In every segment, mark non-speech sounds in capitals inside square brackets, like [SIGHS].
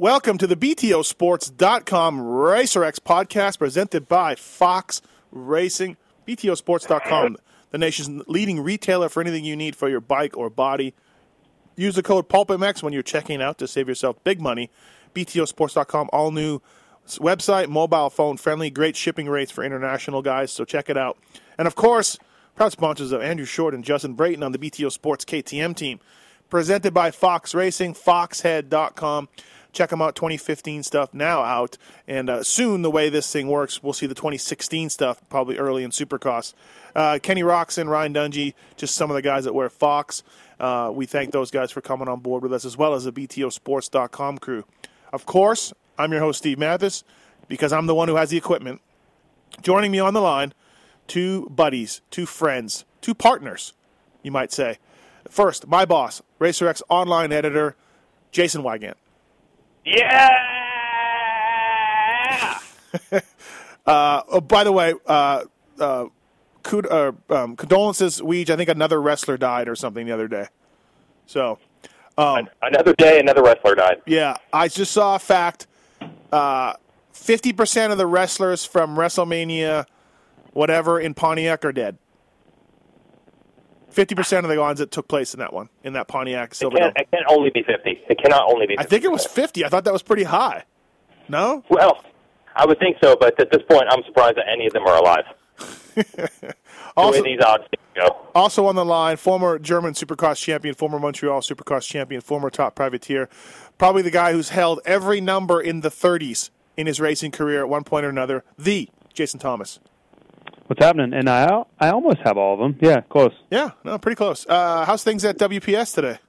Welcome to the BTOsports.com RacerX podcast presented by Fox Racing. BTOsports.com, the nation's leading retailer for anything you need for your bike or body. Use the code PulpMX when you're checking out to save yourself big money. BTOsports.com, all new website, mobile phone friendly, great shipping rates for international guys, so check it out. And of course, proud sponsors of Andrew Short and Justin Brayton on the BTO Sports KTM team. Presented by Fox Racing, foxhead.com. Check them out. 2015 stuff now out, and uh, soon the way this thing works, we'll see the 2016 stuff probably early in Supercross. Uh, Kenny Roczen, Ryan Dungey, just some of the guys that wear Fox. Uh, we thank those guys for coming on board with us, as well as the BTOsports.com crew. Of course, I'm your host Steve Matthes because I'm the one who has the equipment. Joining me on the line, two buddies, two friends, two partners, you might say. First, my boss, RacerX online editor, Jason Weigandt. Yeah. [LAUGHS] Uh, oh, by the way, uh, uh, uh, um, condolences, Weege. I think another wrestler died or something the other day. So, um, Another day, another wrestler died. yeah, I just saw a fact. Uh, Fifty percent of the wrestlers from WrestleMania, whatever in Pontiac, are dead. Fifty percent of the ones that took place in that one, in that Pontiac It can't, it can't only be 50. It cannot only be 50. I think it was fifty. I thought that was pretty high. No, Well, I would think so, but at this point, I'm surprised that any of them are alive. [LAUGHS] the also, way these odds go. Also on the line, former German Supercross champion, former Montreal Supercross champion, former top privateer, probably the guy who's held every number in the 30s in his racing career at one point or another, the Jason Thomas. What's happening? And I I almost have all of them. Yeah, close. Yeah, no, pretty close. Uh, how's things at WPS today?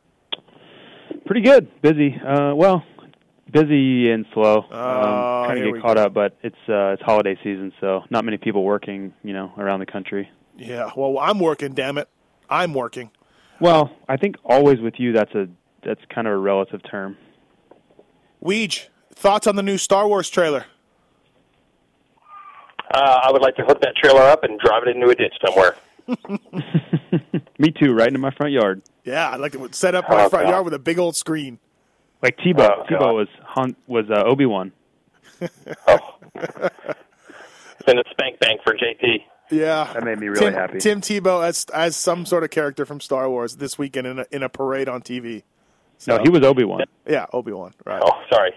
Pretty good. Busy. Uh, well, busy and slow. Oh, um, trying to get caught go. up, but it's uh, it's holiday season, so not many people working. You know, around the country. Yeah, well, I'm working, damn it. I'm working. Well, I think always with you, that's a that's kind of a relative term. Weege, thoughts on the new Star Wars trailer? Uh, I would like to hook that trailer up and drive it into a ditch somewhere. [LAUGHS] Me too. Right in my front yard, Yeah, I'd like to set up my Oh, front God. yard with a big old screen. like Tebow. Oh, Tebow was Han, was uh, Obi Wan. [LAUGHS] Oh. Send a spank bank for JT. Yeah, That made me really Tim, happy. Tim Tebow as as some sort of character from Star Wars this weekend in a, in a parade on TV. No, he was Obi Wan. Yeah, Obi Wan. Right. Oh, sorry.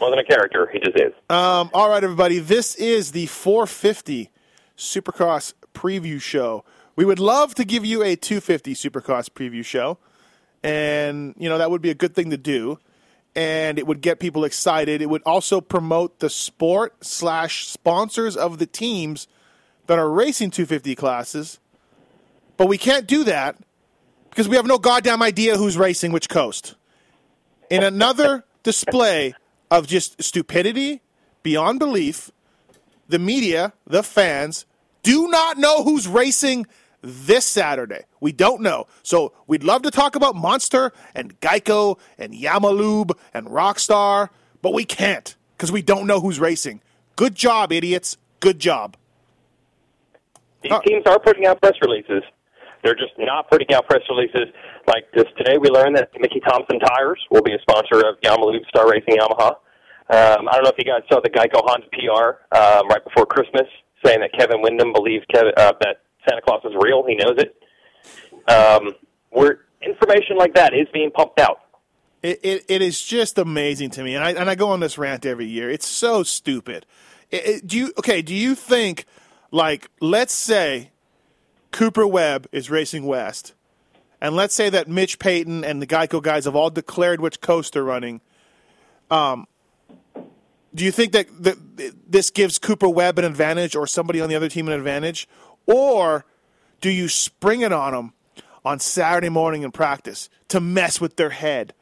Wasn't a character. He just is. Um, all right, everybody. This is the 450 Supercross preview show. We would love to give you a 250 Supercross preview show, and you know that would be a good thing to do, and it would get people excited. It would also promote the sport slash sponsors of the teams that are racing 250 classes. But we can't do that because we have no goddamn idea who's racing which coast. In another display of just stupidity beyond belief, the media, the fans, do not know who's racing this Saturday. We don't know. So we'd love to talk about Monster and Geico and Yamalube and Rockstar, but we can't because we don't know who's racing. Good job, idiots. Good job. These Uh, teams are putting out press releases. They're just not putting out press releases like this. Today we learned that Mickey Thompson Tires will be a sponsor of Yamaha Star Racing Yamaha. Um, I don't know if you guys saw the Geico Honda PR um, right before Christmas saying that Kevin Windham believes Kevin, uh, that Santa Claus is real. He knows it. Um, information like that is being pumped out. It, it, it is just amazing to me, and I and I go on this rant every year. It's so stupid. It, it- do you okay? Do you think like let's say Cooper Webb is racing west, and let's say that Mitch Payton and the Geico guys have all declared which coast they're running. Um, do you think that, that this gives Cooper Webb an advantage or somebody on the other team an advantage, or do you spring it on them on Saturday morning in practice to mess with their head?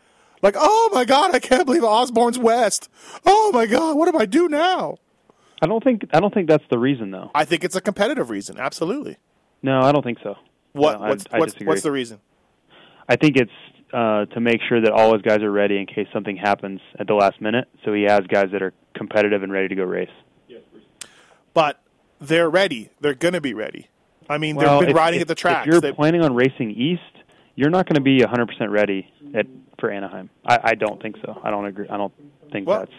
Like, oh my God, I can't believe Osborne's West. Oh my God, what do I do now? I don't think I don't think that's the reason though. I think it's a competitive reason. Absolutely. No, I don't think so. What? No, I- what's I what's, what's the reason? I think it's uh, to make sure that all his guys are ready in case something happens at the last minute. So he has guys that are competitive and ready to go race. But they're ready. They're going to be ready. I mean, Well, they've been if- riding if- at the tracks. If you're They- planning on racing east, you're not going to be 100% ready at for Anaheim. I, I don't think so. I don't agree. I don't think Well- that's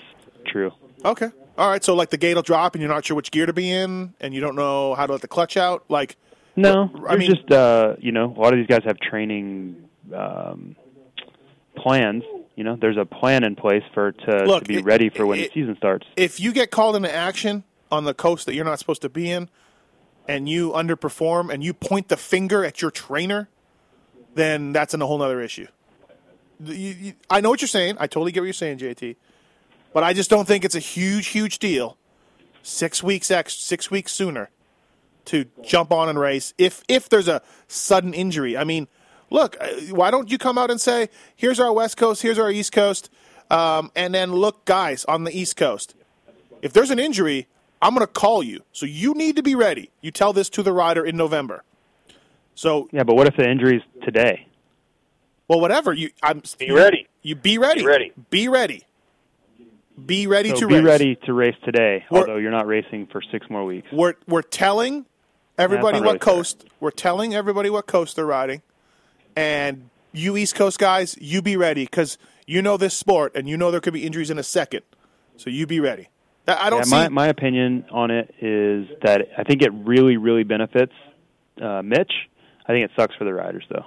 true. okay. All right. So, like, the gate will drop and you're not sure which gear to be in and you don't know how to let the clutch out. Like, No, I I mean- mean, just uh, you know, a lot of these guys have training um, plans. You know, there's a plan in place for to, Look, to be it- ready for when it- the season starts. if you get called into action on the coast that you're not supposed to be in and you underperform and you point the finger at your trainer, then that's in a whole other issue. You- you- I know what you're saying. I totally get what you're saying, JT. But I just don't think it's a huge, huge deal. Six weeks ex, six weeks sooner to jump on and race if if there's a sudden injury. I mean, look, uh, why don't you come out and say, "Here's our West Coast, here's our East Coast," um, and then look, guys, on the East Coast, if there's an injury, I'm going to call you. So you need to be ready. You tell this to the rider in November. So, Yeah, but what if the injury's today? well, whatever you, I'm Be you- ready. You be ready. Be ready. Be ready. Be ready So to be race. ready to race today, We're- although you're not racing for six more weeks. We're we're telling everybody not what really fair. coast. We're telling everybody what coast they're riding, and you East Coast guys, you be ready because you know this sport and you know there could be injuries in a second. So you be ready. I don't Yeah, see. my my opinion on it is that I think it really really benefits uh, Mitch. I think it sucks for the riders though.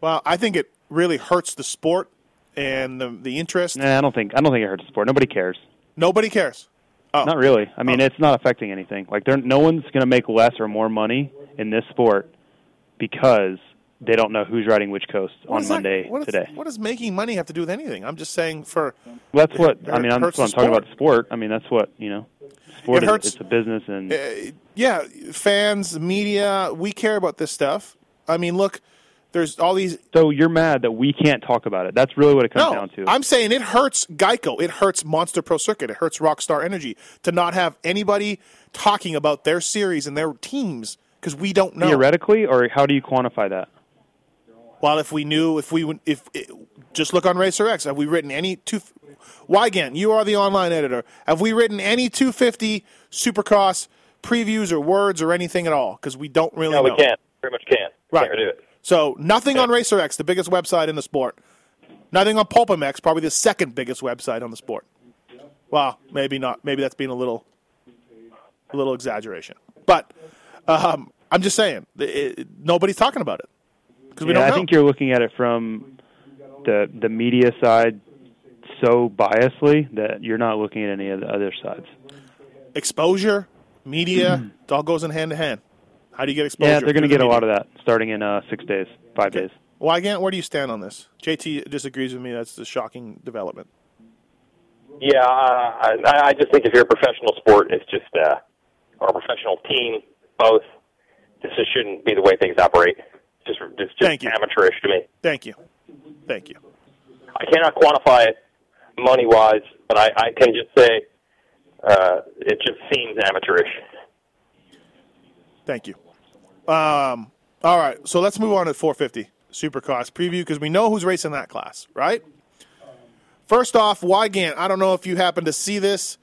well, I think it really hurts the sport and the the interest. Nah, I don't think I don't think it hurts the sport. Nobody cares. Nobody cares. Oh, Not really. I mean, Oh. it's not affecting anything. Like, there, no one's going to make less or more money in this sport because they don't know who's riding which coast What on that- Monday what is- today. what does making money have to do with anything? I'm just saying for Well, that's what I mean. I'm, that's what I'm talking about. Sport. I mean, that's what you know. Sport It is hurts- it's a business, and uh, yeah, fans, media, we care about this stuff. I mean, look, there's all these so you're mad that we can't talk about it. That's really what it comes No, down to. I'm saying it hurts Geico. It hurts Monster Pro Circuit. It hurts Rockstar Energy to not have anybody talking about their series and their teams because we don't know. Theoretically, or how do you quantify that? Well, if we knew, if we would, if it, just look on Racer X, have we written any two? Weigandt, you are the online editor. Have we written any 250 Supercross previews or words or anything at all? Because we don't really No, know. we can't. Pretty much can't. Right. Can't do it. So nothing on Racer X, the biggest website in the sport. Nothing on PulpMX, probably the second biggest website on the sport. Well, maybe not. Maybe that's being a little, a little exaggeration. But um, I'm just saying, it, it- nobody's talking about it because we yeah, don't I know. think you're looking at it from the the media side so biasly that you're not looking at any of the other sides. exposure, media, it all goes in hand to hand. How do you get exposure? Yeah, they're going to get the a lot of that starting in uh, six days, five days. Well, again, where do you stand on this? JT disagrees with me. That's a shocking development. Yeah, uh, I, I just think if you're a professional sport, it's just uh, or a professional team, both. This just shouldn't be the way things operate. Just, it's just Thank you. amateurish to me. Thank you. Thank you. I cannot quantify it money wise, but I, I can just say uh, it just seems amateurish. Thank you. Um, all right, so let's move on to 450 Supercross preview because we know who's racing that class, right? First off, Weigandt. I don't know if you happen to see this.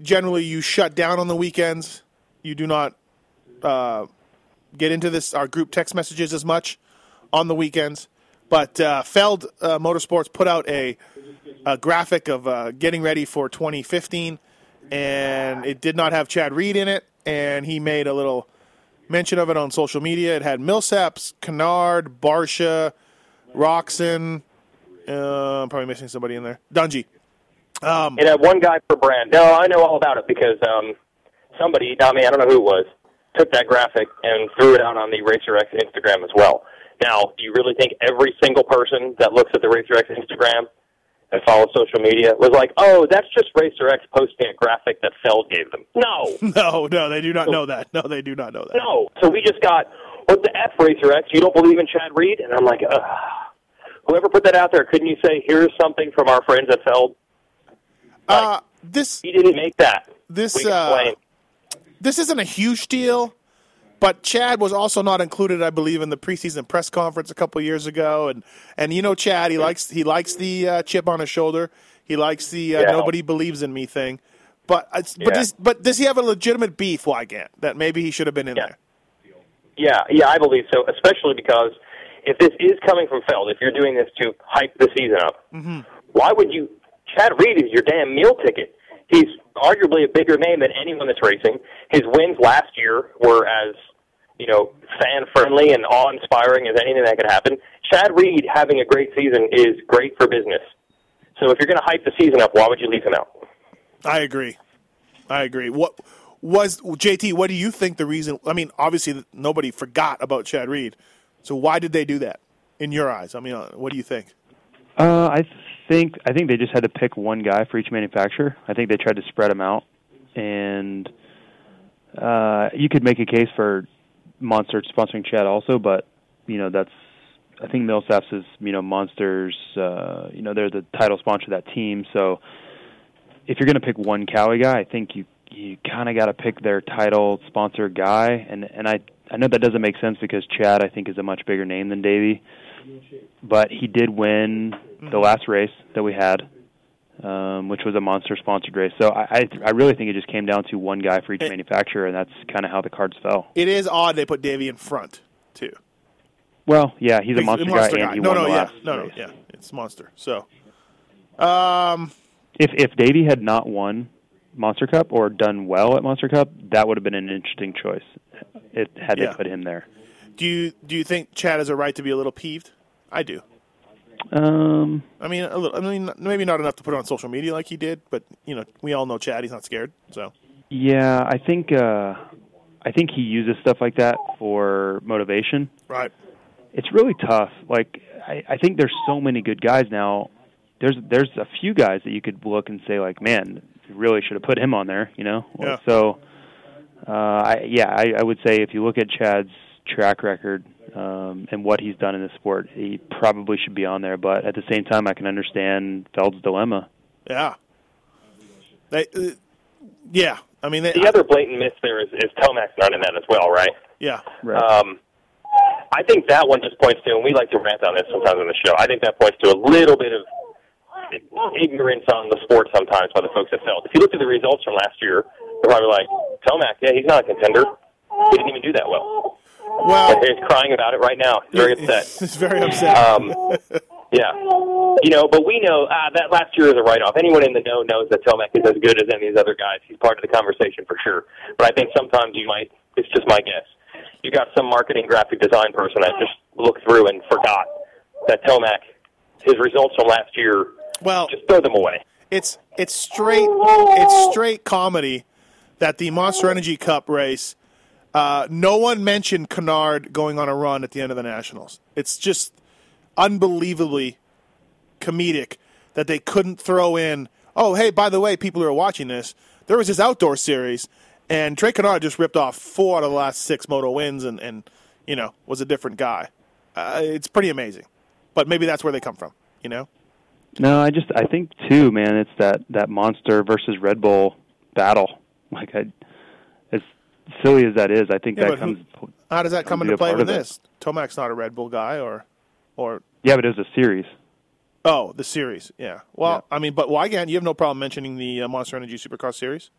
Generally, you shut down on the weekends. You do not uh, get into this our group text messages as much on the weekends. But uh, Feld uh, Motorsports put out a, a graphic of uh, getting ready for 2015, and it did not have Chad Reed in it. And he made a little mention of it on social media. It had Millsaps, Canard, Barcia, Roczen. Uh, I'm probably missing somebody in there. Dungey. It had one guy per brand. No, I know all about it because um, somebody, not me, I don't know who it was, took that graphic and threw it out on the Racer X Instagram as well. Now, do you really think every single person that looks at the Racer X Instagram and follows social media was like, oh, that's just Racer X posting a graphic that Feld gave them? No. [LAUGHS] No, no, they do not know that. No, they do not know that. No. So we just got, what the F, Racer X? You don't believe in Chad Reed? And I'm like, ugh. Whoever put that out there, couldn't you say, here's something from our friends at Feld? Uh, this He didn't make that. this uh. This isn't a huge deal, but Chad was also not included, I believe, in the preseason press conference a couple years ago. And and you know, Chad, he likes he likes the uh, chip on his shoulder. He likes the uh, Yeah. nobody believes in me thing. But it's, but Yeah. does but does he have a legitimate beef, Weigandt, that maybe he should have been in Yeah. there? Yeah, yeah, I believe so. Especially because if this is coming from Feld, if you're doing this to hype the season up, why would you? Chad Reed is your damn meal ticket. He's arguably a bigger name than anyone that's racing. His wins last year were as you know fan friendly and awe inspiring as anything that could happen. Chad Reed having a great season is great for business. So if you're going to hype the season up, why would you leave him out? I agree. I agree. What was JT? What do you think the reason? I mean, obviously nobody forgot about Chad Reed. So why did they do that in your eyes? I mean, uh, what do you think? Uh, I think I think they just had to pick one guy for each manufacturer. I think they tried to spread them out, and uh, you could make a case for Monster sponsoring Chad also, but you know that's I think Millsaps is you know Monsters. Uh, you know they're the title sponsor of that team, so if you're going to pick one Cowie guy, I think you you kind of got to pick their title sponsor guy, and and I I know that doesn't make sense because Chad I think is a much bigger name than Davi, but he did win the last race that we had, um, which was a monster sponsored race. So I I, I really think it just came down to one guy for each manufacturer, and that's kind of how the cards fell. It is odd they put Davi in front too. Well, yeah, he's a monster, Monster guy, and he no, won no, the yeah, no, no, race. yeah, it's monster. So, um, If if Davi had not won Monster Cup or done well at Monster Cup, that would have been an interesting choice. It had Yeah. they put him there. Do you do you think Chad has a right to be a little peeved? I do. Um, I mean, a little. I mean, maybe not enough to put on social media like he did, but you know, we all know Chad. He's not scared. So, yeah, I think uh, I think he uses stuff like that for motivation. right. It's really tough. Like I, I think there's so many good guys now. There's there's a few guys that you could look and say like, man, you really should have put him on there. You know. Yeah. So, uh, I yeah, I, I would say if you look at Chad's track record um, and what he's done in the sport, he probably should be on there. But at the same time, I can understand Feld's dilemma. Yeah. They, uh, yeah. I mean, they, The other blatant miss there is, is Tomac's not in that as well, right? yeah. Right. Um, I think that one just points to, and we like to rant on this sometimes on the show. I think that points to a little bit of ignorance on the sport sometimes by the folks at Feld. If you look at the results from last year, they're probably like, Tomac, yeah, he's not a contender. He didn't even do that well. Well, he's crying about it right now. He's very upset. [LAUGHS] He's very upset. Um, yeah. You know, but we know ah, that last year is a write-off. Anyone in the know knows that Tomac is as good as any of these other guys. He's part of the conversation for sure. But I think sometimes you might, it's just my guess. You got some marketing graphic design person that just looked through and forgot that Tomac, his results from last year, well, just throw them away. it's it's straight it's straight comedy that the Monster Energy Cup race. Uh, no one mentioned Canard going on a run at the end of the Nationals. It's just unbelievably comedic that they couldn't throw in. Oh, hey, by the way, people who are watching this, there was this outdoor series, and Trey Canard just ripped off four out of the last six moto wins, and, and you know was a different guy. Uh, it's pretty amazing, but maybe that's where they come from. You know, No, I just I think too, man. It's that that Monster versus Red Bull battle. Like I, silly as that is, I think Yeah, that but who- comes. How does that come into play with of it. this? Tomac's not a Red Bull guy, or, or Yeah, but it was a series. oh, the series. Yeah. Well, Yeah. I mean, but Weigandt, you have no problem mentioning the uh, Monster Energy Supercross series.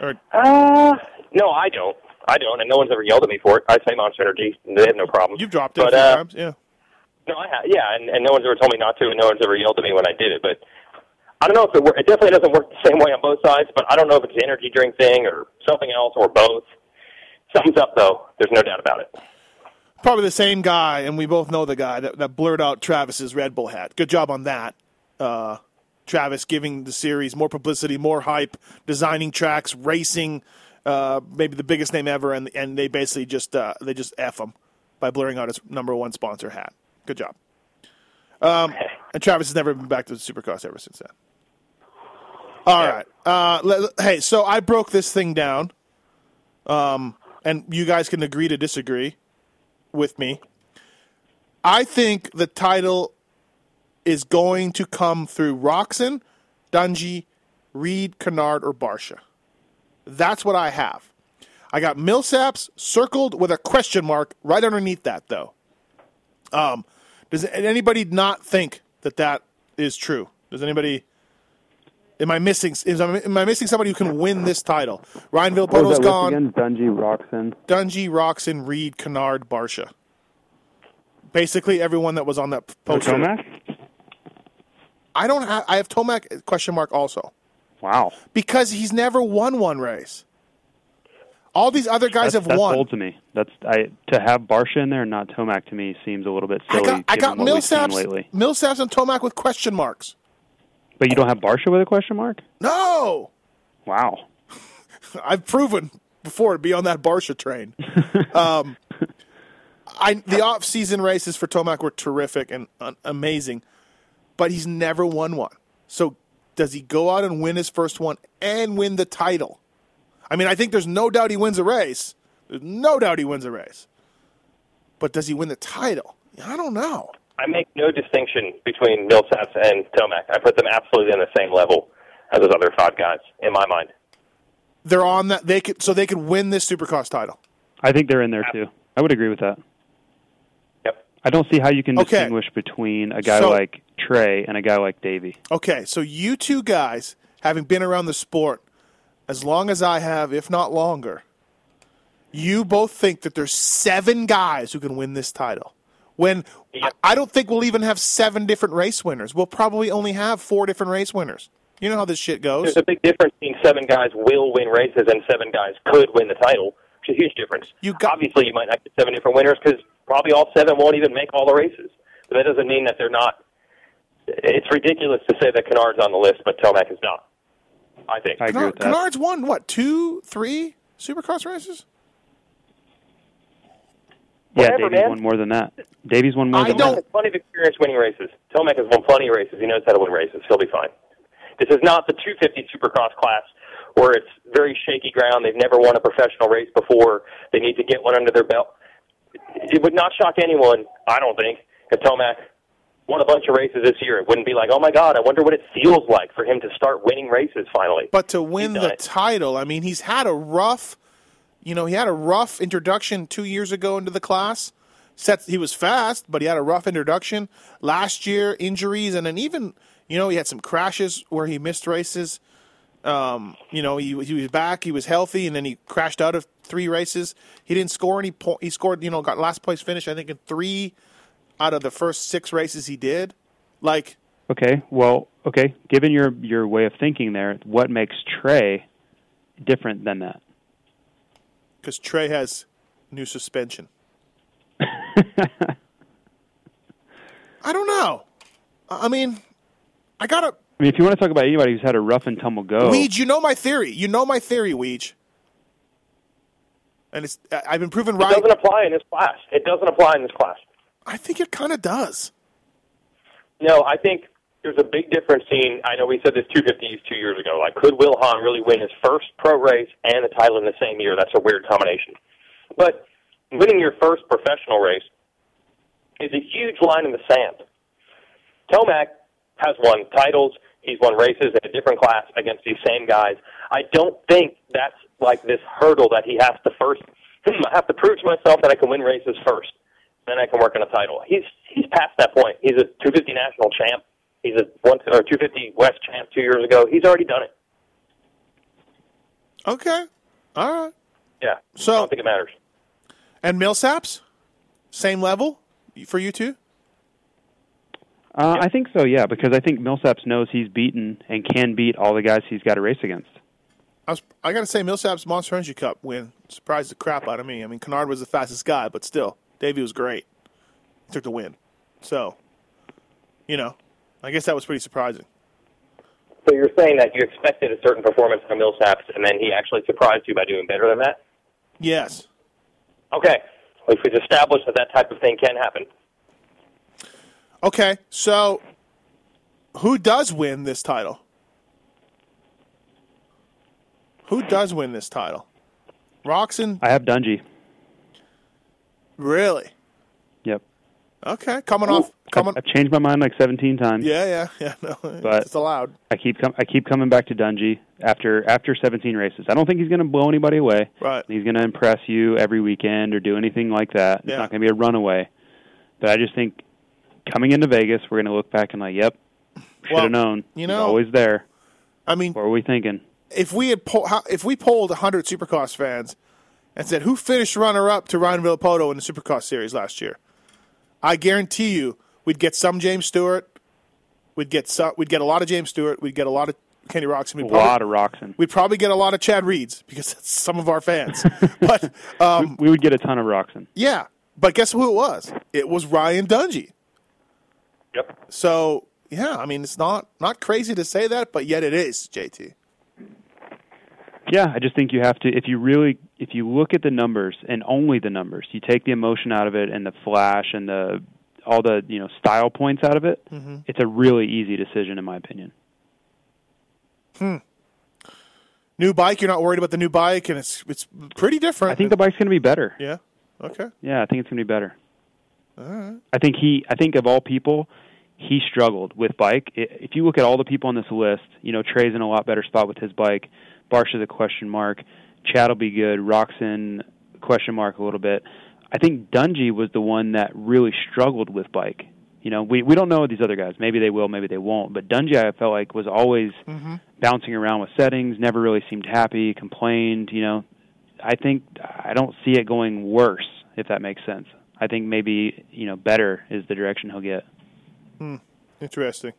Or Uh, no, I don't. I don't, and no one's ever yelled at me for it. I say Monster Energy. They have no problem. you've dropped it But, a few uh, times. Yeah. No, I have. Yeah, and, and no one's ever told me not to, and no one's ever yelled at me when I did it. But I don't know if it work. It definitely doesn't work the same way on both sides. But I don't know if it's the energy drink thing or something else or both. Something's up though. There's no doubt about it. Probably the same guy, and we both know the guy that, that blurred out Travis's Red Bull hat. Good job on that, uh, Travis giving the series more publicity, more hype, designing tracks, racing, uh, maybe the biggest name ever, and and they basically just uh, they just f him by blurring out his number one sponsor hat. Good job. Um, and Travis has never been back to the Supercross ever since then. All right. Uh, hey, so I broke this thing down, um, and you guys can agree to disagree with me. I think the title is going to come through Roczen, Dungey, Reed, Canard, or Barcia. That's what I have. I got Millsaps circled with a question mark right underneath that, though. Um, does anybody not think that that is true? Does anybody? Am I missing? Is, am I missing somebody who can win this title? Ryan What was Villopoto's that list gone. again? Dungey, Roczen. Dungey, Roczen, Reed, Canard, Barcia. Basically, everyone that was on that poster. Tomac? I don't have. I have Tomac uh, question mark also Wow. because he's never won one race. All these other guys That's, have that's won. bold to me. That's I to have Barcia in there and not Tomac to me seems a little bit I silly. got, I got we've seen Millsaps. Millsaps and Tomac with question marks. But you don't have Barcia with a question mark? No, Wow. [LAUGHS] I've proven before to be on that Barcia train. um, I the off season races for Tomac were terrific and uh, amazing, but he's never won one. So does he go out and win his first one and win the title? I mean, I think there's no doubt he wins a race. There's no doubt he wins a race. But does he win the title? I don't know. I make no distinction between Millsaps and Tomac. I put them absolutely on the same level as those other five guys in my mind. They're on that. They could so they could win this Supercross title. I think they're in there too. I would agree with that. Yep. I don't see how you can Okay. distinguish between a guy So- like Trey and a guy like Davi. Okay, so you two guys, having been around the sport as long as I have, if not longer, you both think that there's seven guys who can win this title. When Yep. I I don't think we'll even have seven different race winners. We'll probably only have four different race winners. You know how this shit goes. There's a big difference between seven guys will win races and seven guys could win the title, which is a huge difference. You got- Obviously, you might not get seven different winners because probably all seven won't even make all the races. But that doesn't mean that they're not. It's ridiculous to say that Canard's on the list, but Tomac is not. I think. I agree Canard, with that. Canard's won what two, three Supercross races? Yeah, Whatever, Davi's man. won more than that. Davi's won more I than don't- Tomac has plenty of experience winning races. Tomac has won plenty of races. He knows how to win races. He'll be fine. This is not the 250 Supercross class where it's very shaky ground. They've never won a professional race before. They need to get one under their belt. It would not shock anyone, I don't think, if Tomac won a bunch of races this year. It wouldn't be like, oh my God, I wonder what it feels like for him to start winning races finally. But to win He's the it. title, I mean, he's had a rough, you know, he had a rough introduction two years ago into the class. Set, he was fast, but he had a rough introduction last year. Injuries, and then even, you know, he had some crashes where he missed races. Um, you know, he he was back, he was healthy, and then he crashed out of three races. He didn't score any point. He scored, you know, got last place finish. I think in three out of the first six races he did. Like, Okay, well, okay. Given your your way of thinking there, what makes Trey different than that? Because Trey has new suspension. [LAUGHS] I don't know. I I mean, I gotta. I mean, if you want to talk about anybody who's had a rough and tumble go, Weege, you know my theory. You know my theory, Weege. And it's I- I've been proven right. It doesn't apply in this class. It doesn't apply in this class. I think it kind of does. No, I think there's a big difference in. I know we said this 250s two years ago. Like, could Wil Hahn really win his first pro race and the title in the same year? That's a weird combination. But winning your first professional race is a huge line in the sand. Tomac has won titles. He's won races in a different class against these same guys. I don't think that's like this hurdle that he has to first. Hmm, I have to prove to myself that I can win races first then I can work on a title. He's he's past that point. He's a 250 national champ. He's a one or 250 West champ two years ago. He's already done it. Okay. All right. Yeah. So- I don't think it matters. And Millsaps, same level for you two. uh, I think so. Yeah, because I think Millsaps knows he's beaten and can beat all the guys he's got to race against. I was I got to say Millsaps Monster Energy Cup win surprised the crap out of me. I mean, Canard was the fastest guy, but still, Davi was great. He took the win. So, you know, I guess that was pretty surprising. So you're saying that you expected a certain performance from Millsaps, and then he actually surprised you by doing better than that? Yes. Okay. If we've established that that type of thing can happen. Okay, so who does win this title? Who does win this title? Roczen? I have Dungey. Really? Yep. Okay, coming off, coming. I've changed my mind like 17 times. Yeah, yeah, yeah. No, [LAUGHS] But- it's allowed. I keep com- I keep coming back to Dungey after after 17 races. I don't think he's going to blow anybody away. Right. He's going to impress you every weekend or do anything like that. Yeah. It's not going to be a runaway. But I just think coming into Vegas, we're going to look back and like, yep, should have Well, known. you He's know- always there. I mean, What were we thinking? if we had po- if we polled 100 Supercross fans and said who finished runner up to Ryan Villopoto in the Supercross series last year, I guarantee you we'd get some James Stewart, we'd get some, we'd get a lot of James Stewart, we'd get a lot of Kenny Roczen, A we'd lot of Roczen. We'd probably get a lot of Chad Reeds because that's some of our fans. [LAUGHS] but um, We would get a ton of Roczen. yeah, but guess who it was? It was Ryan Dungey. Yep. So yeah, I mean it's not not crazy to say that, but yet it is. JT. Yeah, I just think you have to if you really if you look at the numbers and only the numbers, you take the emotion out of it and the flash and the all the, you know, style points out of it, Mm-hmm. it's a really easy decision in my opinion. New bike, you're not worried about the new bike, and it's it's pretty different. I think the bike's going to be better. yeah. Okay. Yeah, I think it's going to be better. I think he. I think of all people, he struggled with bike. If you look at all the people on this list, you know Trey's in a lot better spot with his bike. Barsh is a question mark. Chad will be good. Roczen question mark a little bit. I think Dungey was the one that really struggled with bike. You know, we we don't know these other guys. Maybe they will, maybe they won't. But Dungey, I felt like was always mm-hmm. bouncing around with settings. Never really seemed happy. Complained. You know, I think I don't see it going worse if that makes sense. I think maybe you know better is the direction he'll get. Hmm. Interesting.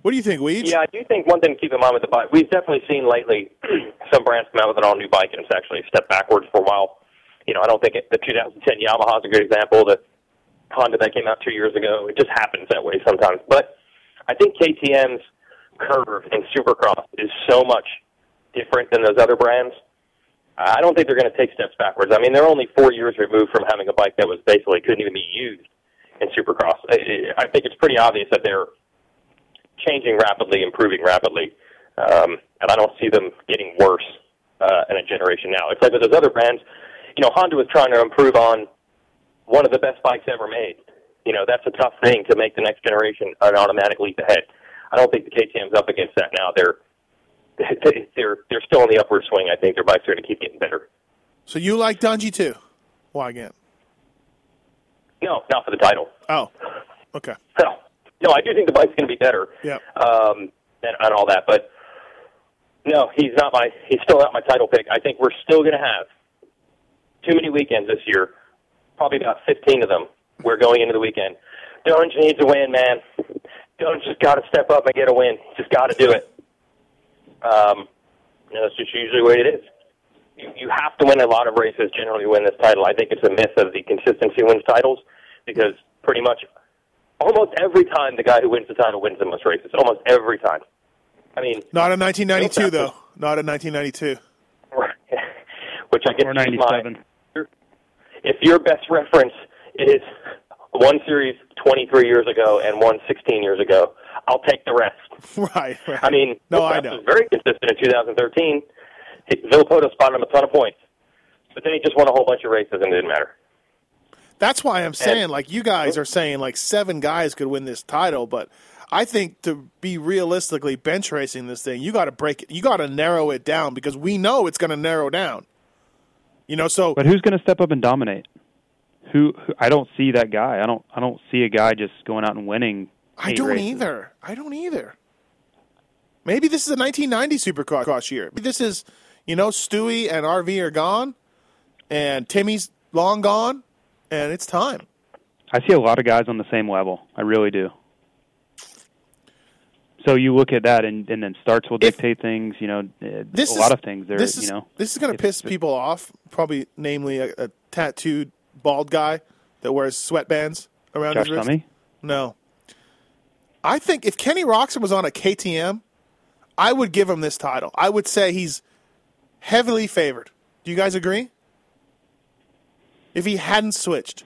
What do you think, Weege? Yeah, I do think one thing to keep in mind with the bike, we've definitely seen lately [CLEARS THROAT] some brands come out with an all new bike and it's actually a step backwards for a while. You know, I don't think it, the 2010 Yamaha is a good example. The Honda that came out two years ago, it just happens that way sometimes. But I think KTM's curve in Supercross is so much different than those other brands. I don't think they're going to take steps backwards. I mean, they're only four years removed from having a bike that was basically couldn't even be used in Supercross. I, think it's pretty obvious that they're changing rapidly, improving rapidly, um, and I don't see them getting worse uh, in a generation now. Like with those other brands. You know, Honda was trying to improve on one of the best bikes ever made. You know, that's a tough thing to make the next generation an automatic leap ahead. I don't think the KTM's up against that now. They're [LAUGHS] they're they're still on the upward swing. I think their bikes are going to keep getting better. So you like Dungey too? Why again? No, not for the title. Oh, okay. No, no, I do think the bike's going to be better. Yeah. Um, and, and all that, but no, he's not my. He's still not my title pick. I think we're still going to have too many weekends this year. Probably about fifteen of them. We're going into the weekend. Dunge needs a win, man. Dunge just got to step up and get a win. Just got to do it. Um, you know, that's just usually the way it is. You, you have to win a lot of races generally to win this title. I think it's a myth of the consistency wins titles because pretty much almost every time the guy who wins the title wins the most races. Almost every time. I mean, Not in 1992 though. Not in 1992. [LAUGHS] which I guess Or is ninety my seven. If your best reference is one series 23 years ago and one 16 years ago, I'll take the rest. [LAUGHS] Right. right. I mean, no, I know. was very consistent in 2013. Villopoto spotted him a ton of points, but then he just won a whole bunch of races and it didn't matter. That's why I'm saying, like, you guys oh. are saying, like, seven guys could win this title, but I think to be realistically bench racing this thing, you got to break it. You got to narrow it down because we know it's going to narrow down. You know, so But who's going to step up and dominate? Who, who? I don't see that guy. I don't. I don't see a guy just going out and winning. I don't races. either. I don't either. Maybe this is a 1990 Supercross year. Maybe this is, you know, Stewie and RV are gone, and Timmy's long gone, and it's time. I see a lot of guys on the same level. I really do. So you look at that, and, and then starts will If- dictate things. You know, uh, This a is, lot of things. There, This is you know, this is going to piss people off. Probably, namely, a, a tattooed bald guy that wears sweatbands around Josh his wrist. Tummy. No, I think if Kenny Roczen was on a KTM, I would give him this title. I would say he's heavily favored. Do you guys agree? If he hadn't switched,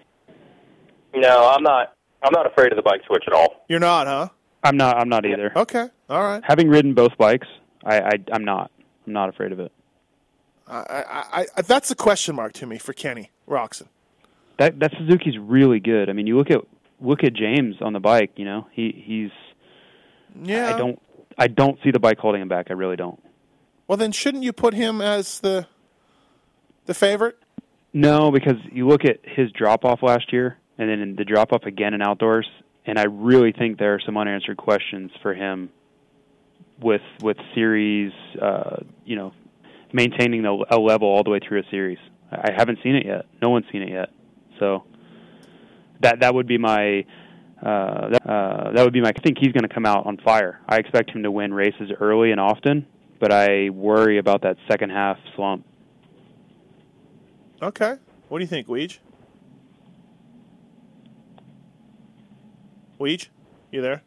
No, I'm not. I'm not afraid of the bike switch at all. you're not, huh? I'm not. I'm not either. Okay, all right. Having ridden both bikes, I, I I'm not. I'm not afraid of it. I, I, I, that's a question mark to me for Kenny Roczen. That that Suzuki's really good. I mean, you look at look at James on the bike. You know, he he's. Yeah. I don't. I don't see the bike holding him back. I really don't. Well, then shouldn't you put him as the the favorite? No, because you look at his drop off last year, and then the drop off again in outdoors, and I really think there are some unanswered questions for him with with series. Uh, you know, maintaining a, a level all the way through a series. I haven't seen it yet. No one's seen it yet. So that that would be my uh, that, uh, that would be my. I think he's going to come out on fire. I expect him to win races early and often, but I worry about that second half slump. Okay. What do you think, Weege? Weege, you there?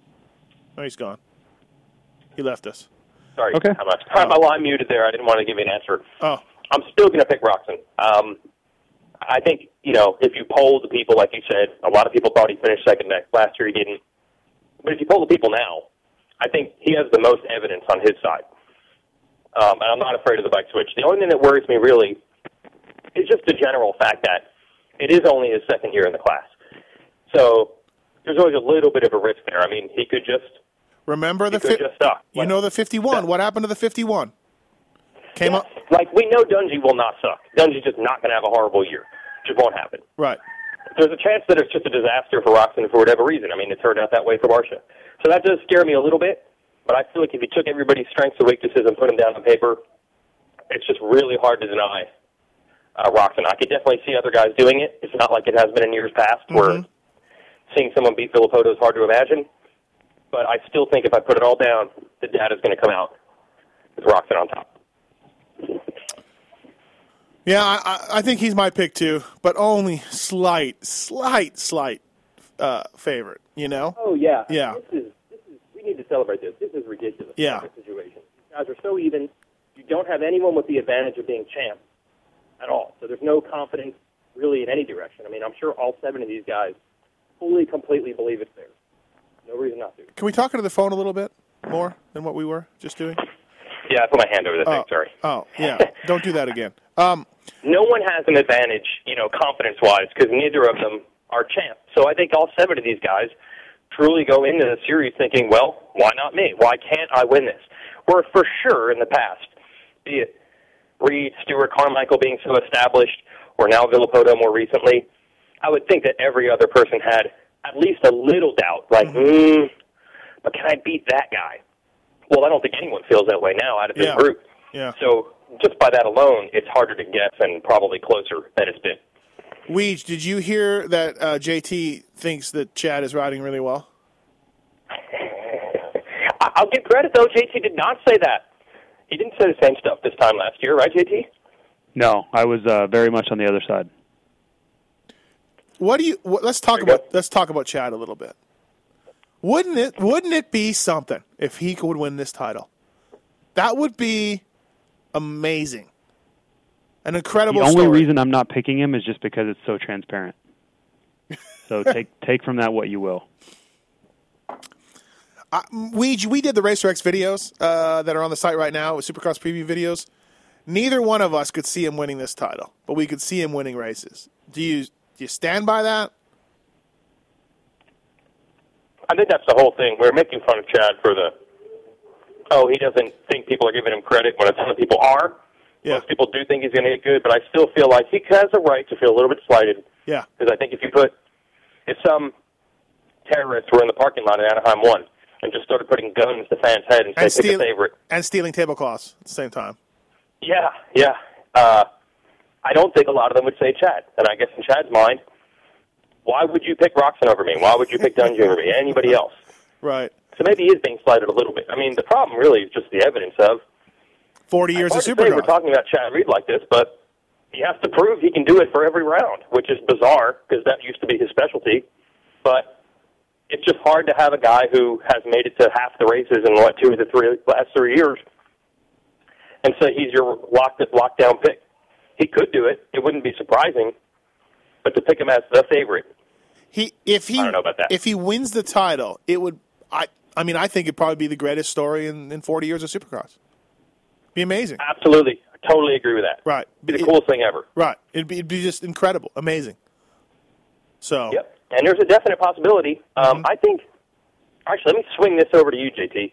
Oh, he's gone. He left us. Sorry. Okay. I'm, not, I'm, well, I'm muted there. I didn't want to give you an answer. Oh, I'm still going to pick Roczen. Um, I think, you know, if you poll the people, like you said, a lot of people thought he finished second next. Last year he didn't. But if you poll the people now, I think he has the most evidence on his side. Um, and I'm not afraid of the bike switch. The only thing that worries me really is just the general fact that it is only his second year in the class. So there's always a little bit of a risk there. I mean, he could just remember the he fi- just suck. you know the 51. What happened to the 51? Came Yes. up Like we know Dungey will not suck. Dungey's just not going to have a horrible year. Just won't happen. right. There's a chance that it's just a disaster for Roczen for whatever reason. I mean, it turned out that way for Barcia. So that does scare me a little bit. But I feel like if you took everybody's strengths and weaknesses and put them down on paper, it's just really hard to deny uh, Roczen. I could definitely see other guys doing it. It's not like it has been in years past where seeing someone beat Villopoto is hard to imagine. But I still think if I put it all down, the data's going to come out with Roczen on top. Yeah, I, I, I think he's my pick too, but only slight, slight, slight uh, favorite. You know? Oh yeah, Yeah. This is this is we need to celebrate this. This is ridiculous. Yeah. This situation. These guys are so even. You don't have anyone with the advantage of being champ at all. So there's no confidence really in any direction. I mean, I'm sure all seven of these guys fully, completely believe it's there. No reason not to. Can we talk into the phone a little bit more than what we were just doing? Yeah, I put my hand over the thing. Oh, Sorry. oh, yeah. [LAUGHS] Don't do that again. Um, no one has an advantage, you know, confidence wise, because neither of them are champ. So I think all seven of these guys truly go into the series thinking, well, why not me? Why can't I win this? Where for sure in the past, be it Reed, Stewart, Carmichael being so established, or now Villopoto more recently, I would think that every other person had at least a little doubt, like, mm, but can I beat that guy? Well, I don't think anyone feels that way now out of this Yeah. group. yeah. So just by that alone, it's harder to guess and probably closer than it's been. Weege, did you hear that uh, JT thinks that Chad is riding really well? [LAUGHS] I- I'll give credit though. JT did not say that. He didn't say the same stuff this time last year, right, JT? No, I was uh, very much on the other side. What do you? What, let's talk There you about let's talk about Chad a little bit. Wouldn't it? Wouldn't it be something if he could win this title? That would be amazing. An incredible The only story. reason I'm not picking him is just because it's so transparent. So [LAUGHS] take take from that what you will. we we did the Racer X videos uh, that are on the site right now with Supercross preview videos. Neither one of us could see him winning this title, but we could see him winning races. Do you do you stand by that? I think that's the whole thing. We're making fun of Chad for the, oh, he doesn't think people are giving him credit when a ton of people are. Yeah. Most people do think he's going to get good, but I still feel like he has a right to feel a little bit slighted Yeah, because I think if you put, if some terrorists were in the parking lot at Anaheim 1 and just started putting guns to fans' head and say, and pick a favorite, and stealing tablecloths at the same time. Yeah, yeah. Uh, I don't think a lot of them would say Chad. And I guess in Chad's mind, why would you pick Roczen over me? Why would you pick Dungey over me? Anybody else? Right. So maybe he is being slighted a little bit. I mean, the problem really is just the evidence of. Forty years of to we're talking about Chad Reed like this, but he has to prove he can do it for every round, which is bizarre because that used to be his specialty. But it's just hard to have a guy who has made it to half the races in what two of the three last three years, and say he's your locked lockdown pick. He could do it. It wouldn't be surprising, but to pick him as the favorite, He if he I don't know about that. if he wins the title, it would I I mean I think it'd probably be the greatest story in, in 40 years of Supercross. Be amazing. absolutely, I totally agree with that. Right. be the It- coolest thing ever. Right. It'd be, it'd be just incredible, amazing. So Yep. And there's a definite possibility. Mm-hmm. Um, I think. Actually, let me swing this over to you, JT.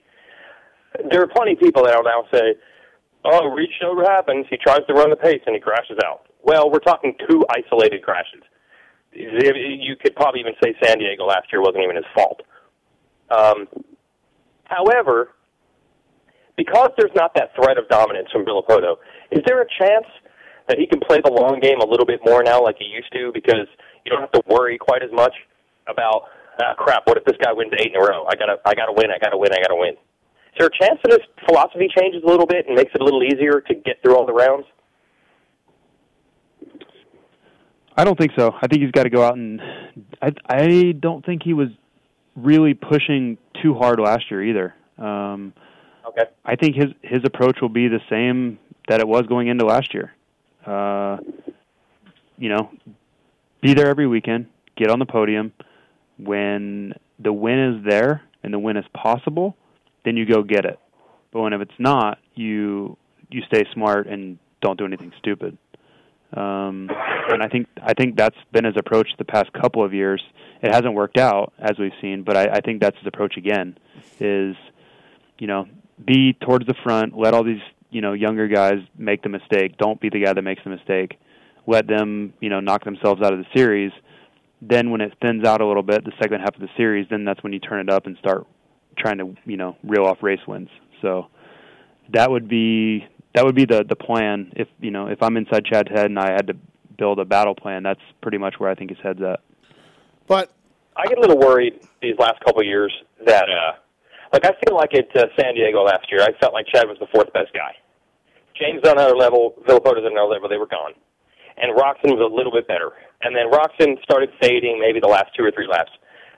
There are plenty of people that will now say, "Oh, Reed what happens. He tries to run the pace and he crashes out." Well, we're talking two isolated crashes. You could probably even say San Diego last year wasn't even his fault. Um, however, because there's not that threat of dominance from Villopoto, is there a chance that he can play the long game a little bit more now like he used to because you don't have to worry quite as much about ah, crap, what if this guy wins eight in a row? I gotta I gotta win, I gotta win, I gotta win. Is there a chance that his philosophy changes a little bit and makes it a little easier to get through all the rounds? I don't think so. I think he's got to go out and I I don't think he was really pushing too hard last year either. Um Okay. I think his his approach will be the same that it was going into last year. Uh you know, be there every weekend, get on the podium. When the win is there and the win is possible, then you go get it. But when if it's not, you you stay smart and don't do anything stupid. Um, and I think I think that's been his approach the past couple of years. It hasn't worked out as we've seen, but I, I think that's his approach again. Is you know be towards the front, let all these you know younger guys make the mistake. Don't be the guy that makes the mistake. Let them you know knock themselves out of the series. Then when it thins out a little bit, the second half of the series, then that's when you turn it up and start trying to you know reel off race wins. So that would be that would be the the plan. If you know if I'm inside Chad's head and I had to build a battle plan, that's pretty much where I think his head's at. But I get a little worried these last couple of years that, uh, like, I feel like at uh, San Diego last year, I felt like Chad was the fourth best guy. James on another level, Villopoto's on another level. They were gone, and Roczen was a little bit better. And then Roczen started fading, maybe the last two or three laps.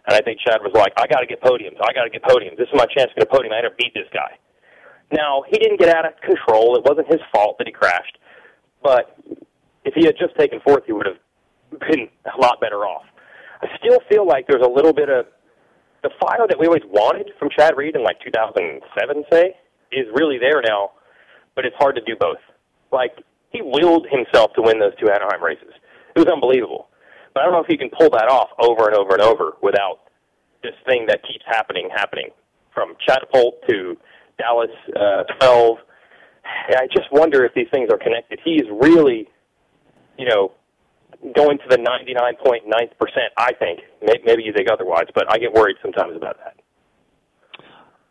And I think Chad was like, "I got to get podiums. I got to get podiums. This is my chance to get a podium. I got to beat this guy." Now he didn't get out of control. It wasn't his fault that he crashed, but if he had just taken fourth, he would have been a lot better off. I still feel like there's a little bit of the fire that we always wanted from Chad Reed in like 2007, say, is really there now, but it's hard to do both. Like he willed himself to win those two Anaheim races. It was unbelievable. But I don't know if he can pull that off over and over and over without this thing that keeps happening, happening from Chatapult to Dallas uh, 12. I just wonder if these things are connected. He's really, you know, going to the 99.9%, I think. Maybe you think otherwise, but I get worried sometimes about that.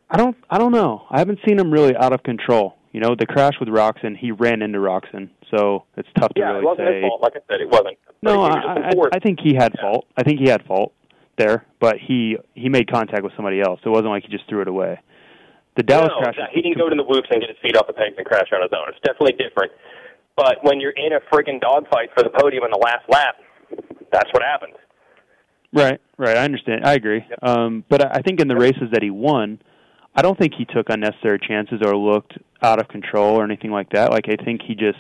I don't I don't know. I haven't seen him really out of control. You know, the crash with Roczen, he ran into Roczen, so it's tough to really it wasn't say. his fault. Like I said, it wasn't. No, I, I. I think he had fault. I think he had fault there, but he he made contact with somebody else. It wasn't like he just threw it away. The Dallas no, crash. no, he didn't go to the whoops and get his feet off the pegs and crash on his own. It's definitely different. But when you're in a friggin' dogfight for the podium in the last lap, that's what happens. Right, right. I understand. I agree. Um, but I I think in the races that he won, I don't think he took unnecessary chances or looked out of control or anything like that. Like I think he just,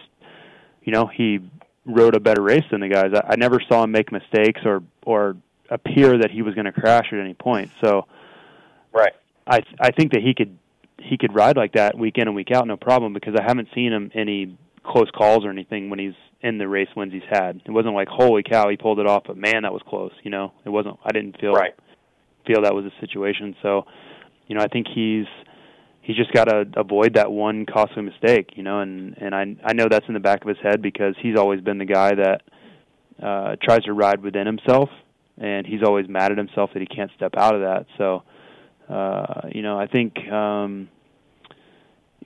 you know, he rode a better race than the guys. I, I never saw him make mistakes or or appear that he was going to crash at any point. So, right. I I think that he could he could ride like that week in and week out, no problem. Because I haven't seen him any close calls or anything when he's in the race wins he's had. It wasn't like holy cow he pulled it off, but man that was close. You know, it wasn't. I didn't feel right. feel that was a situation. So, you know, I think he's he's just got to avoid that one costly mistake. You know, and and I I know that's in the back of his head because he's always been the guy that uh tries to ride within himself, and he's always mad at himself that he can't step out of that. So, uh, you know, I think. um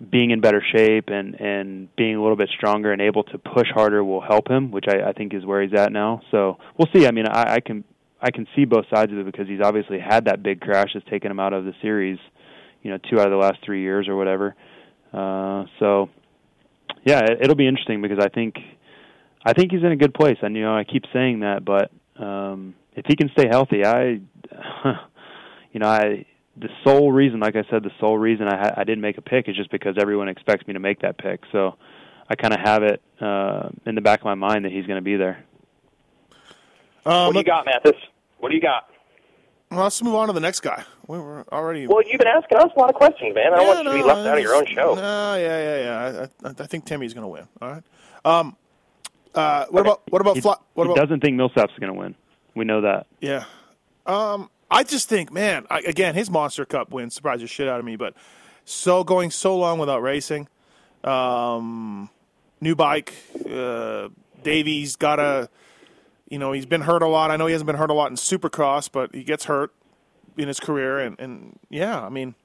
being in better shape and and being a little bit stronger and able to push harder will help him, which I, I think is where he's at now. So we'll see. I mean, I, I can I can see both sides of it because he's obviously had that big crash that's taken him out of the series, you know, two out of the last three years or whatever. Uh, so yeah, it, it'll be interesting because I think I think he's in a good place. And you know, I keep saying that, but um, if he can stay healthy, I [LAUGHS] you know, I the sole reason, like I said, the sole reason I ha- I didn't make a pick is just because everyone expects me to make that pick. So I kind of have it uh, in the back of my mind that he's going to be there. Um, what do you got, Matthes? What do you got? Well, let's move on to the next guy. We We're already. Well, you've been asking us a lot of questions, man. I don't Yeah, want you to be left out of your own show. No, yeah, yeah, yeah. I, I, I think Timmy's going to win. All right. Um, uh, what about what about He, fly, what he about doesn't think Millsap's going to win. We know that. yeah? Um, I just think, man, I, again, his Monster Cup win surprised the shit out of me. But so going so long without racing, um, new bike, uh, Davi's got a, you know, he's been hurt a lot. I know he hasn't been hurt a lot in Supercross, but he gets hurt in his career, and, and yeah, I mean,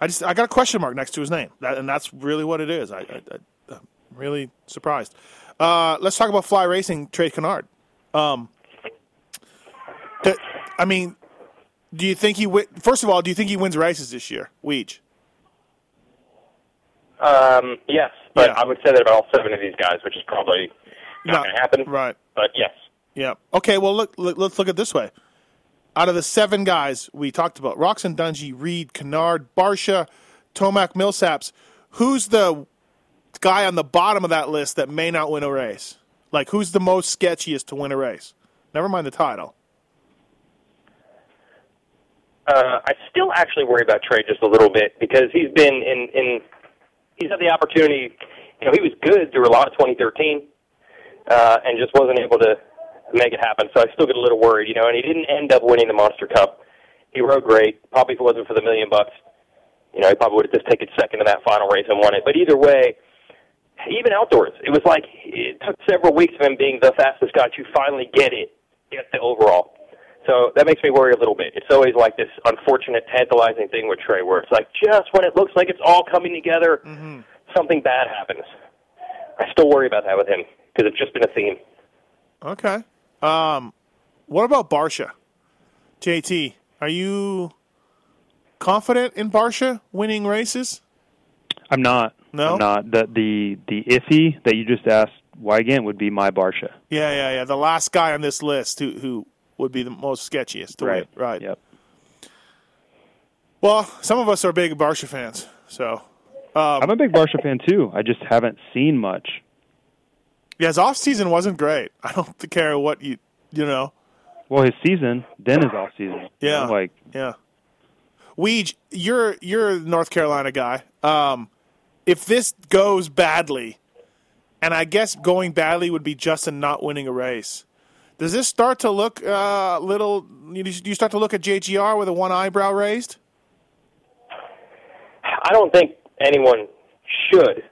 I just I got a question mark next to his name, that, and that's really what it is. I, I, I I'm really surprised. Uh, let's talk about Fly Racing, Trey Canard. Um, I mean, do you think he? Wi- First of all, do you think he wins races this year, Weege? Um, yes, but Yeah. I would say that about all seven of these guys, which is probably not No, going to happen. Right. But yes, Yeah. Okay. Well, look, look. Let's look at it this way. Out of the seven guys we talked about, Roczen Dungey, Reed, Canard, Barcia, Tomac, Millsaps, who's the guy on the bottom of that list that may not win a race? Like, who's the most sketchiest to win a race? Never mind the title. uh, I still actually worry about Trey just a little bit because he's been in in he's had the opportunity. You know, he was good through a lot of 2013, uh, and just wasn't able to make it happen. So I still get a little worried, you know. And he didn't end up winning the Monster Cup. He rode great. Probably if it wasn't for the million bucks, you know, he probably would have just taken second in that final race and won it. But either way, even outdoors, it was like it took several weeks of him being the fastest guy to finally get it, get the overall. So that makes me worry a little bit. It's always like this unfortunate, tantalizing thing with Trey, where it's like just when it looks like it's all coming together, mm-hmm. something bad happens. I still worry about that with him because it's just been a theme. Okay. Um, what about Barcia? JT, are you confident in Barcia winning races? I'm not. No? I'm not. The the the iffy that you just asked why again would be my Barcia. Yeah, yeah, yeah. The last guy on this list who who would be the most sketchiest to Right. win. Right. Yep. Well, some of us are big Barcia fans, so um, I'm a big Barcia fan too. I just haven't seen much. Yeah, his off season wasn't great. [LAUGHS] I don't care what you you know. Well, his season, then his off season. You Yeah. know, like Yeah. Weege, you're you're a North Carolina guy. Um, if this goes badly, and I guess going badly would be Justin not winning a race, does this start to look a uh, little? Do you start to look at JGR with a one eyebrow raised? I don't think anyone should,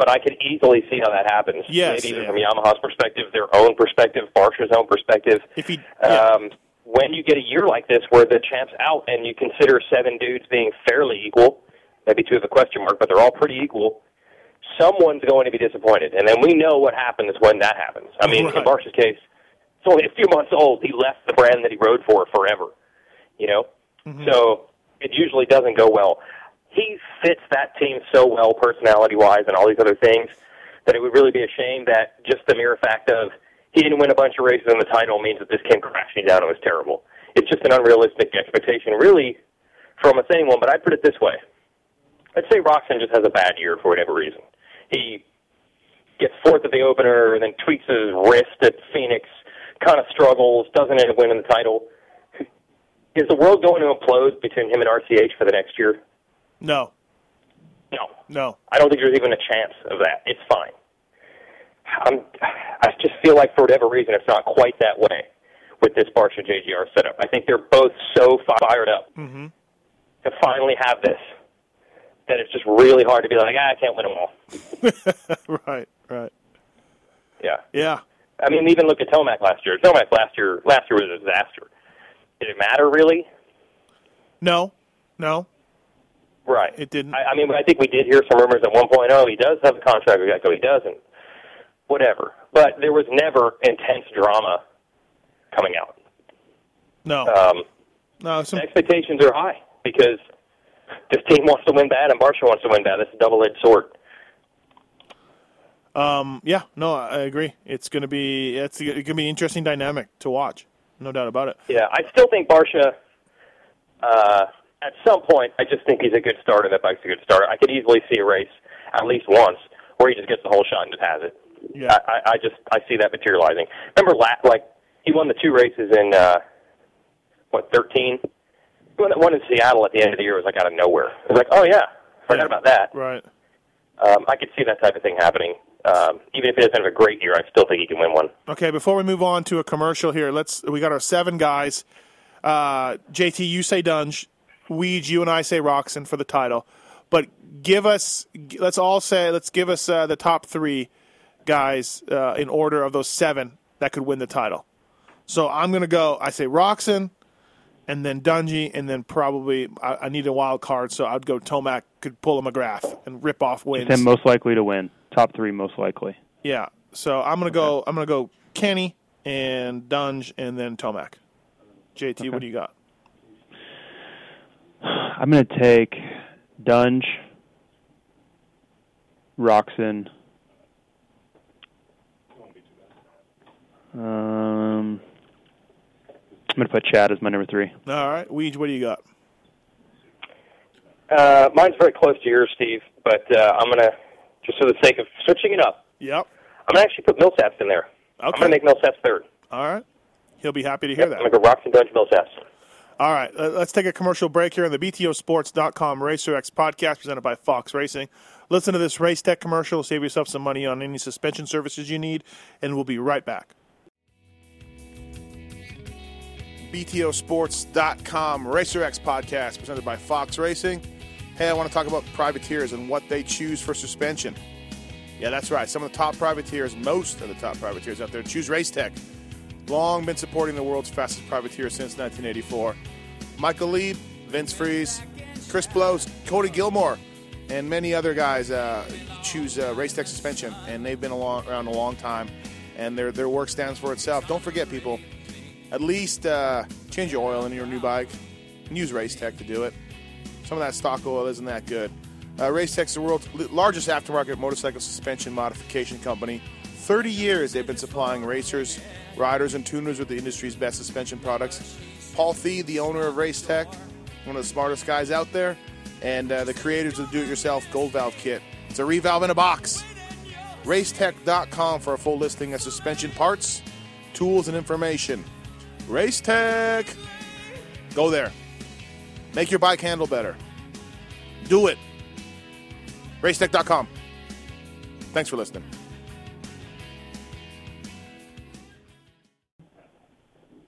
but I could easily see how that happens. Yes, Maybe even yeah. from Yamaha's perspective, their own perspective, Barcia's own perspective. If he, yeah. um, when you get a year like this where the champ's out and you consider seven dudes being fairly equal, maybe two have a question mark, but they're all pretty equal, someone's going to be disappointed. And then we know what happens when that happens. I mean, in Right. Barcia's case, it's only a few months old. He left the brand that he rode for forever, you know? So it usually doesn't go well. He fits that team so well, personality wise, and all these other things, that it would really be a shame that just the mere fact of he didn't win a bunch of races in the title means that this came crashing down. It was terrible. It's just an unrealistic expectation, really, from almost anyone. But I'd put it this way: I'd say Roczen just has a bad year for whatever reason. He gets fourth at the opener, and then tweaks his wrist at Phoenix, kind of struggles, doesn't end up winning the title. Is the world going to implode between him and RCH for the next year? No, No. no. I don't think there's even a chance of that. It's fine. I'm, I just feel like for whatever reason it's not quite that way with this Barcia JGR setup. I think they're both so fired up to finally have this that it's just really hard to be like, ah, I can't win them all. [LAUGHS] right, right. Yeah. Yeah. I mean, even look at Tomac last year. Tomac last year last year was a disaster. Did it matter really? No, no. Right. It didn't. I, I mean, I think we did hear some rumors at one point. Oh, he does have a contract with Geico. He doesn't. Whatever. But there was never intense drama coming out. No, Um, no. Some, expectations are high because this team wants to win bad and Barcia wants to win bad. It's a double-edged sword. um, yeah, no, I agree. It's gonna be it's it gonna be an interesting dynamic to watch. No doubt about it. Yeah, I still think Barcia uh, at some point, I just think he's a good starter. That bike's a good starter. I could easily see a race at least once where he just gets the whole shot and just has it. Yeah. I, I, just I see that materializing. Remember, la- like he won the two races in uh, what thirteen. He won one in Seattle at the end of the year. It was like out of nowhere. It was like, oh yeah, forgot about that. Right. Um, I could see that type of thing happening. Um, even if he doesn't have a great year, I still think he can win one. Okay, before we move on to a commercial here, let's we got our seven guys. Uh, JT, you say Dunge, Weege, you and I say Roczen for the title. But give us, let's all say, let's give us uh, the top three guys uh, in order of those seven that could win the title. So I'm going to go. I say Roczen, and then Dungey, and then probably I, I need a wild card, so I'd go Tomac could pull a McGrath and rip off wins. Then most likely to win. Top three most likely. Yeah. So I'm gonna go. I'm gonna go Kenny and Dunge and then Tomac. JT, what do you got? I'm going to take Dunge, Roczen. Um, I'm going to put Chad as my number three. All right, Weege, what do you got? Uh, mine's very close to yours, Steve, but uh, I'm gonna just for the sake of switching it up. Yep. I'm gonna actually put Millsaps in there. Okay. I'm gonna make Millsaps third. All right. He'll be happy to hear that. I'm that. gonna go Roczen Dunge Millsaps. All right, let's take a commercial break here on the BTOsports.com Racer X podcast presented by Fox Racing. Listen to this Race Tech commercial, save yourself some money on any suspension services you need, and we'll be right back. BTOsports.com Racer X podcast presented by Fox Racing. Hey, I want to talk about privateers and what they choose for suspension. Yeah, that's right. Some of the top privateers, most of the top privateers out there, choose Race Tech long been supporting the world's fastest privateer since 1984. Michael Leib, Vince Friese, Chris Blose, Cody Gilmore, and many other guys uh, choose uh, Racetech suspension, and they've been along, around a long time, and their their work stands for itself. Don't forget, people, at least uh, change your oil in your new bike and use race tech to do it. Some of that stock oil isn't that good. Uh, Racetech's the world's largest aftermarket motorcycle suspension modification company. 30 years they've been supplying racers, riders, and tuners with the industry's best suspension products. Paul Thede, the owner of Race Tech, one of the smartest guys out there, and uh, the creators of the do-it-yourself Gold Valve Kit. It's a revalve in a box. Racetech.com for a full listing of suspension parts, tools, and information. Racetech! Go there. Make your bike handle better. Do it. Racetech.com. Thanks for listening.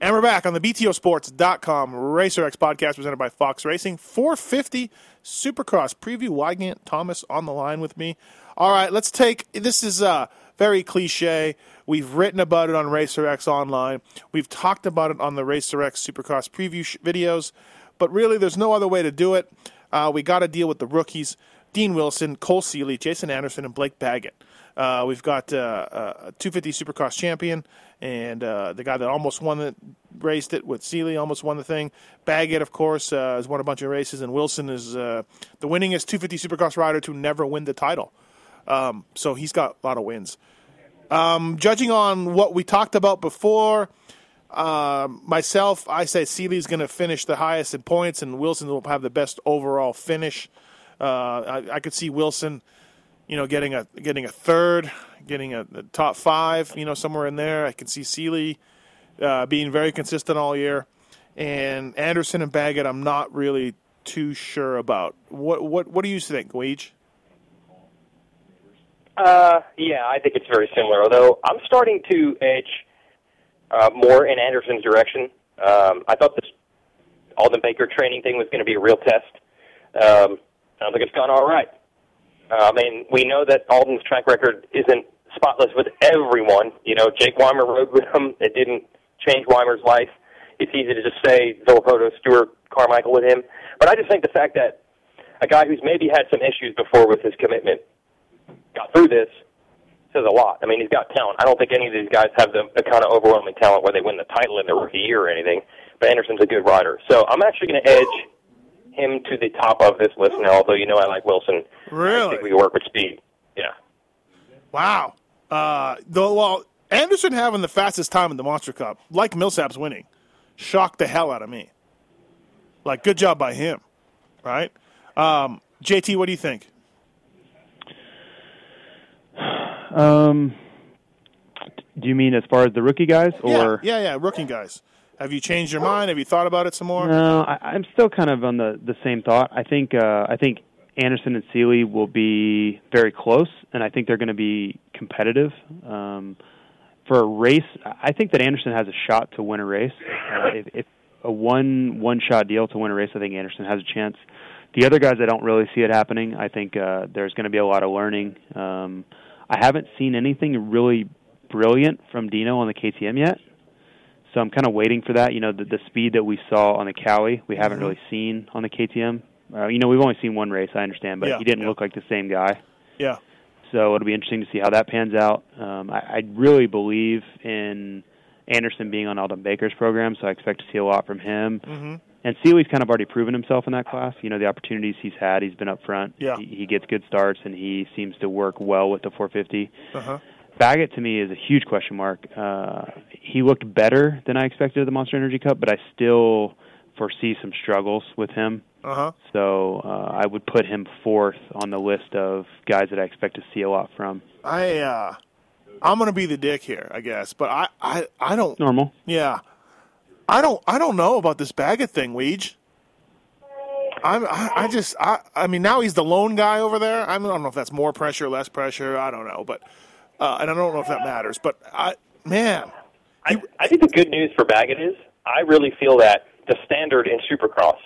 And we're back on the BTOsports.com Racer X podcast presented by Fox Racing. 450 Supercross preview. Weigandt Thomas on the line with me. All right, let's take this is uh, very cliche. We've written about it on RacerX Online. We've talked about it on the RacerX Supercross preview sh- videos, but really there's no other way to do it. Uh, we got to deal with the rookies Dean Wilson, Cole Seely, Jason Anderson, and Blake Baggett. Uh, we've got uh, a 250 Supercross champion and uh, the guy that almost won it, raced it with Seely, almost won the thing. Baggett, of course, uh, has won a bunch of races, and Wilson is uh, the winningest 250 Supercross rider to never win the title. Um, so he's got a lot of wins. Um, judging on what we talked about before, um, myself, I say Seely's going to finish the highest in points, and Wilson will have the best overall finish. Uh, I, I could see Wilson, you know, getting a getting a third, getting a, a top five, you know, somewhere in there. I can see Seely uh, being very consistent all year, and Anderson and Baggett. I'm not really too sure about. What what what do you think, Weege? Uh, yeah, I think it's very similar. Although I'm starting to edge uh, more in Anderson's direction. Um, I thought this Aldon Baker training thing was going to be a real test. Um, I think it's gone all right. Uh, I mean, we know that Aldon's track record isn't spotless with everyone. You know, Jake Weimer rode with him. It didn't change Weimer's life. It's easy to just say Villopoto, Stewart, Carmichael with him. But I just think the fact that a guy who's maybe had some issues before with his commitment got through this says a lot. I mean, he's got talent. I don't think any of these guys have the, the kind of overwhelming talent where they win the title in their rookie year or anything. But Anderson's a good rider, so I'm actually going to edge him to the top of this list now. Although you know I like Wilson. I Really? think we can work with speed. Yeah. Wow. Uh, though, well, Anderson having the fastest time in the Monster Cup, like Millsaps winning, shocked the hell out of me. Like, good job by him, right? Um, JT, what do you think? [SIGHS] Um, do you mean as far as the rookie guys, or yeah, yeah, yeah, rookie guys. Have you changed your mind? Have you thought about it some more? No, I, I'm still kind of on the the same thought. I think uh, I think Anderson and Seely will be very close, and I think they're going to be competitive. Um, for a race, I think that Anderson has a shot to win a race. Uh, if, if a one one shot deal to win a race, I think Anderson has a chance. The other guys, I don't really see it happening. I think uh, there's going to be a lot of learning. Um, I haven't seen anything really brilliant from Dino on the KTM yet. So I'm kind of waiting for that. You know, the, the speed that we saw on the Kawi, we haven't Mm-hmm. really seen on the KTM. Uh, you know, we've only seen one race, I understand, but Yeah, he didn't yeah. look like the same guy. Yeah, So it'll be interesting to see how that pans out. Um, I, I really believe in Anderson being on Aldon Baker's program, so I expect to see a lot from him. Mhm. And Seely's kind of already proven himself in that class. You know, the opportunities he's had, he's been up front. Yeah. He, he gets good starts, and he seems to work well with the 450. uh-huh. Baggett to me is a huge question mark. Uh, he looked better than I expected at the Monster Energy Cup, but I still foresee some struggles with him. Uh-huh. So uh, I would put him fourth on the list of guys that I expect to see a lot from. I uh I'm gonna be the dick here, I guess. But I, I, I don't Normal. yeah. I don't I don't know about this Baggett thing, Weege. I'm I, I just I I mean now he's the lone guy over there. I don't know if that's more pressure, less pressure, I don't know, but uh, and I don't know if that matters. But I man, I, I think the good news for Baggett is I really feel that the standard in Supercross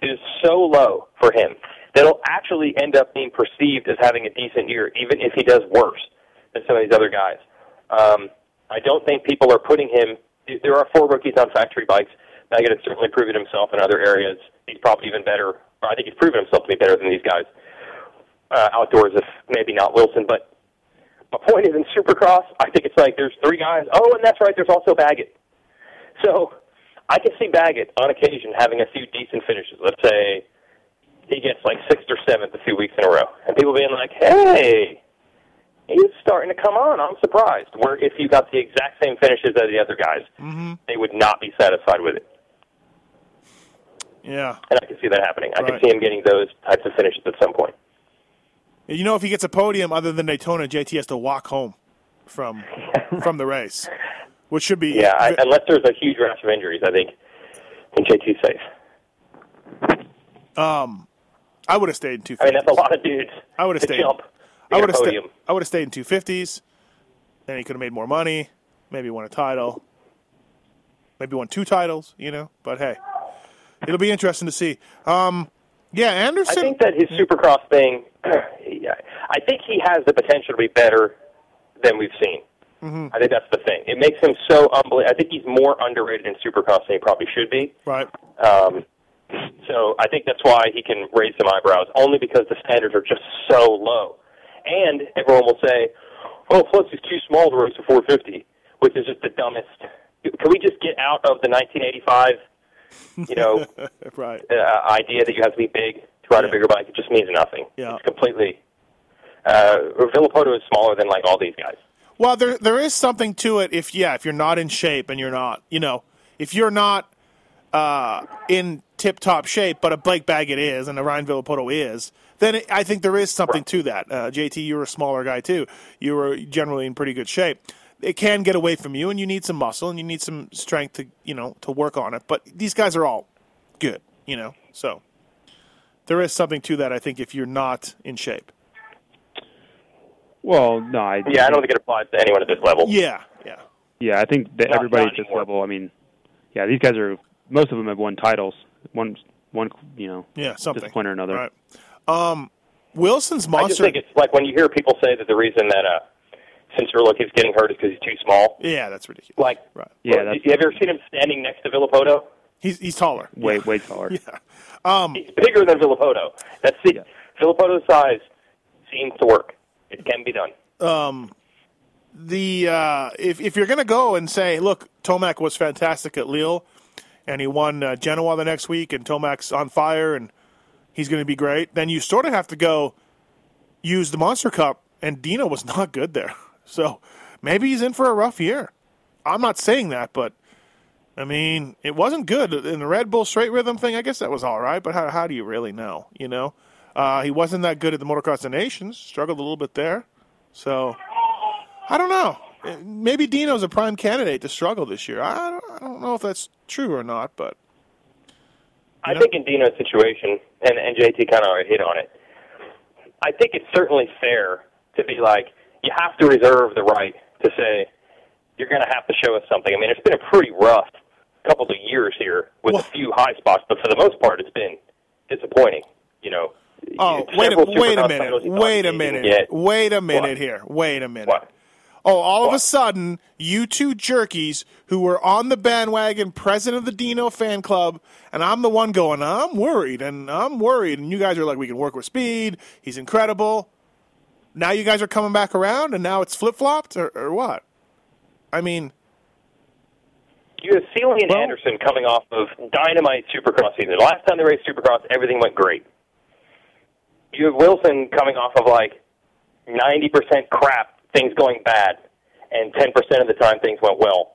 is so low for him that he'll actually end up being perceived as having a decent year, even if he does worse than some of these other guys. Um, I don't think people are putting him. There are four rookies on factory bikes. Baggett has certainly proven himself in other areas. He's probably even better. I think he's proven himself to be better than these guys uh, outdoors, if maybe not Wilson. But my point is in Supercross, I think it's like there's three guys. Oh, and that's right, there's also Baggett. So I can see Baggett on occasion having a few decent finishes. Let's say he gets like sixth or seventh a few weeks in a row, and people being like, "Hey, he's starting to come on." I'm surprised. Where if you got the exact same finishes as the other guys, Mm-hmm. they would not be satisfied with it. yeah. And I can see that happening. I can see him getting those types of finishes at some point. You know, if he gets a podium other than Daytona, JT has to walk home from [LAUGHS] from the race, which should be Yeah, I, unless there's a huge rash of injuries, I think I think JT's safe. um, I would have stayed in two. I mean, that's a lot of dudes. I would have stayed. Jump, I would have stayed. I would have stayed in two fifties. Then he could have made more money. Maybe won a title. Maybe won two titles. You know, but hey, it'll be interesting to see. Um, yeah, Anderson. I think that his Supercross thing, [CLEARS THROAT] I think he has the potential to be better than we've seen. Mhm. I think that's the thing. It makes him so unbelievable. I think he's more underrated in Supercross than he probably should be. Right. Um, so I think that's why he can raise some eyebrows, only because the standards are just so low. And everyone will say, "Oh, plus he's too small to race a 450," which is just the dumbest. Can we just get out of the 1985, [LAUGHS] you know, right. uh, idea that you have to be big to ride a bigger bike? It just means nothing. Yeah. It's completely. Uh, Villopoto is smaller than like all these guys. Well, there there is something to it. If yeah, if you're not in shape and you're not, you know, if you're not uh, in tip top shape, but a Blake Baggett is and a Ryan Villopoto is, then it, I think there is something to that. Uh, JT, you're a smaller guy too. You were generally in pretty good shape. It can get away from you, and you need some muscle and you need some strength to you know to work on it. But these guys are all good, you know. So there is something to that. I think if you're not in shape. Well, no, I Yeah, I don't think it applies to anyone at this level. Yeah, yeah. Yeah, I think that Not- everybody not at this anymore. level. I mean, yeah, these guys are. Most of them have won titles. One, one, you know, Yeah, something. this point or another. Right. Um, Wilson's monster. I just think it's like when you hear people say that the reason that uh, Cianciarulo keeps getting hurt is because he's too small. yeah, that's ridiculous. Like, Right. Yeah, well, that's have you ever seen him standing next to Villopoto? He's he's taller. way, way taller. [LAUGHS] Yeah. Um, He's bigger than Villopoto. That's it. Yeah. Villopoto's size seems to work. It can be done. um, the uh, if if you're going to go and say, look, Tomac was fantastic at Lille, and he won uh, Genoa the next week, and Tomac's on fire, and he's going to be great, then you sort of have to go use the Monster Cup, and Dino was not good there, [LAUGHS] so maybe he's in for a rough year. I'm not saying that, but I mean, it wasn't good in the Red Bull straight rhythm thing. I guess that was all right, but how how do you really know? You know, uh, he wasn't that good at the Motocross of Nations. Struggled a little bit there. So I don't know. Maybe Dino's a prime candidate to struggle this year. I don't, I don't know if that's true or not, but I think in Dino's situation, and, and JT kind of hit on it, I think it's certainly fair to be like, you have to reserve the right to say, you're going to have to show us something. I mean, it's been a pretty rough couple of years here with Well- a few high spots, but for the most part, it's been disappointing. You know. oh, wait a wait a minute, titles you thought wait a minute, Get. wait a minute What? here, wait a minute. What? Oh, all of a sudden, you two jerkies who were on the bandwagon, president of the Dino fan club, and I'm the one going, I'm worried, and I'm worried. And you guys are like, we can work with speed. He's incredible. Now you guys are coming back around, and now it's flip flopped, or, or what? I mean, You have Seely and Anderson coming off of dynamite Supercross season. The last time they raced Supercross, everything went great. You have Wilson coming off of like 90% crap, things going bad, and 10% of the time things went well.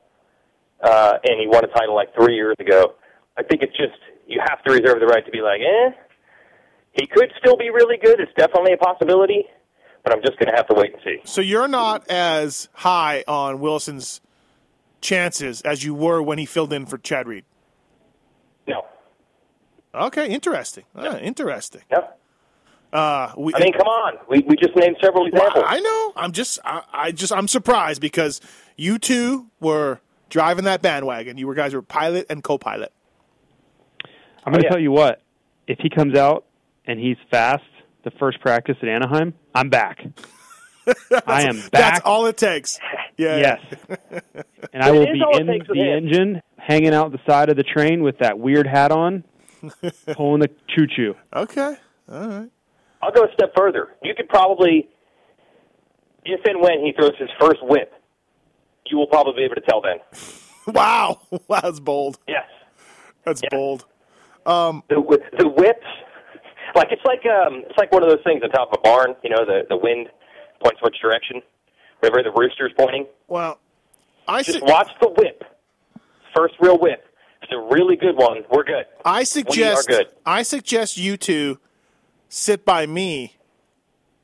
Uh, and he won a title like three years ago. I think it's just, you have to reserve the right to be like, eh, he could still be really good. It's definitely a possibility, but I'm just going to have to wait and see. so you're not as high on Wilson's chances as you were when he filled in for Chad Reed. No. Okay, interesting. Ah, interesting. No. Uh, we, I mean, come on. We, we just named several Well, examples. I know. I'm just. I, I just. I'm surprised because you two were driving that bandwagon. You were guys were pilot and co-pilot. I'm going to yeah. tell you what. If he comes out and he's fast, the first practice at Anaheim, I'm back. [LAUGHS] I am back. That's all it takes. Yeah. Yes. [LAUGHS] and I will be in the him. engine, hanging out the side of the train with that weird hat on, [LAUGHS] pulling the choo choo. Okay. All right. I'll go a step further. You could probably, if and when he throws his first whip, you will probably be able to tell then. Wow. Wow. That's bold. Yes. That's Yeah. bold. The the whips, like it's like um, it's like one of those things on top of a barn. You know, the the wind points which direction. Wherever the rooster's pointing, Well, I just su- watch the whip. First real whip. It's a really good one, we're good. I suggest. We are good. I suggest you two sit by me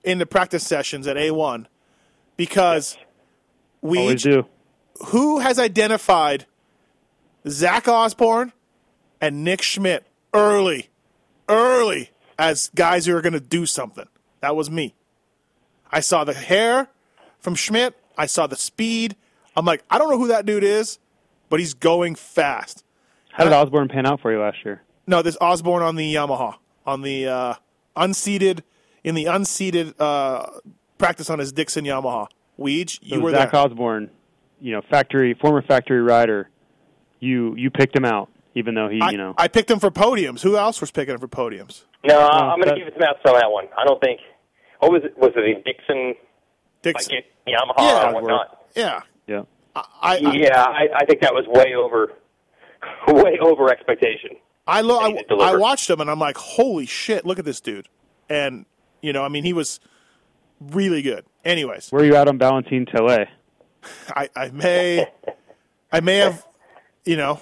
in the practice sessions at A1 because we Always each, do. who has identified Zach Osborne and Nick Schmidt early, early as guys who are going to do something? That was me. I saw the hair from Schmidt. I saw the speed. I'm like, I don't know who that dude is, but he's going fast. How did Osborne pan out for you last year? No, this Osborne on the Yamaha, on the uh, unseated, in the unseated uh, practice on his Dixon Yamaha. Weege, you So were Zach there. Osborne, you know, factory former factory rider. You you picked him out, even though he, I, you know, I picked him for podiums. Who else was picking him for podiums? No, oh, I'm going to give it to Matt on that one. I don't think. What was it? Was it the Dixon, like Dixon. it, Yamaha Yeah. or whatnot? yeah. yeah. I, I, Yeah, I, I think that was way over, [LAUGHS] way over expectation. I, lo- I. I watched him and I'm like, holy shit, look at this dude. And, you know, I mean, he was really good. Anyways, Where are you at on Valentin Teillet? [LAUGHS] I, I may, I may have, you know,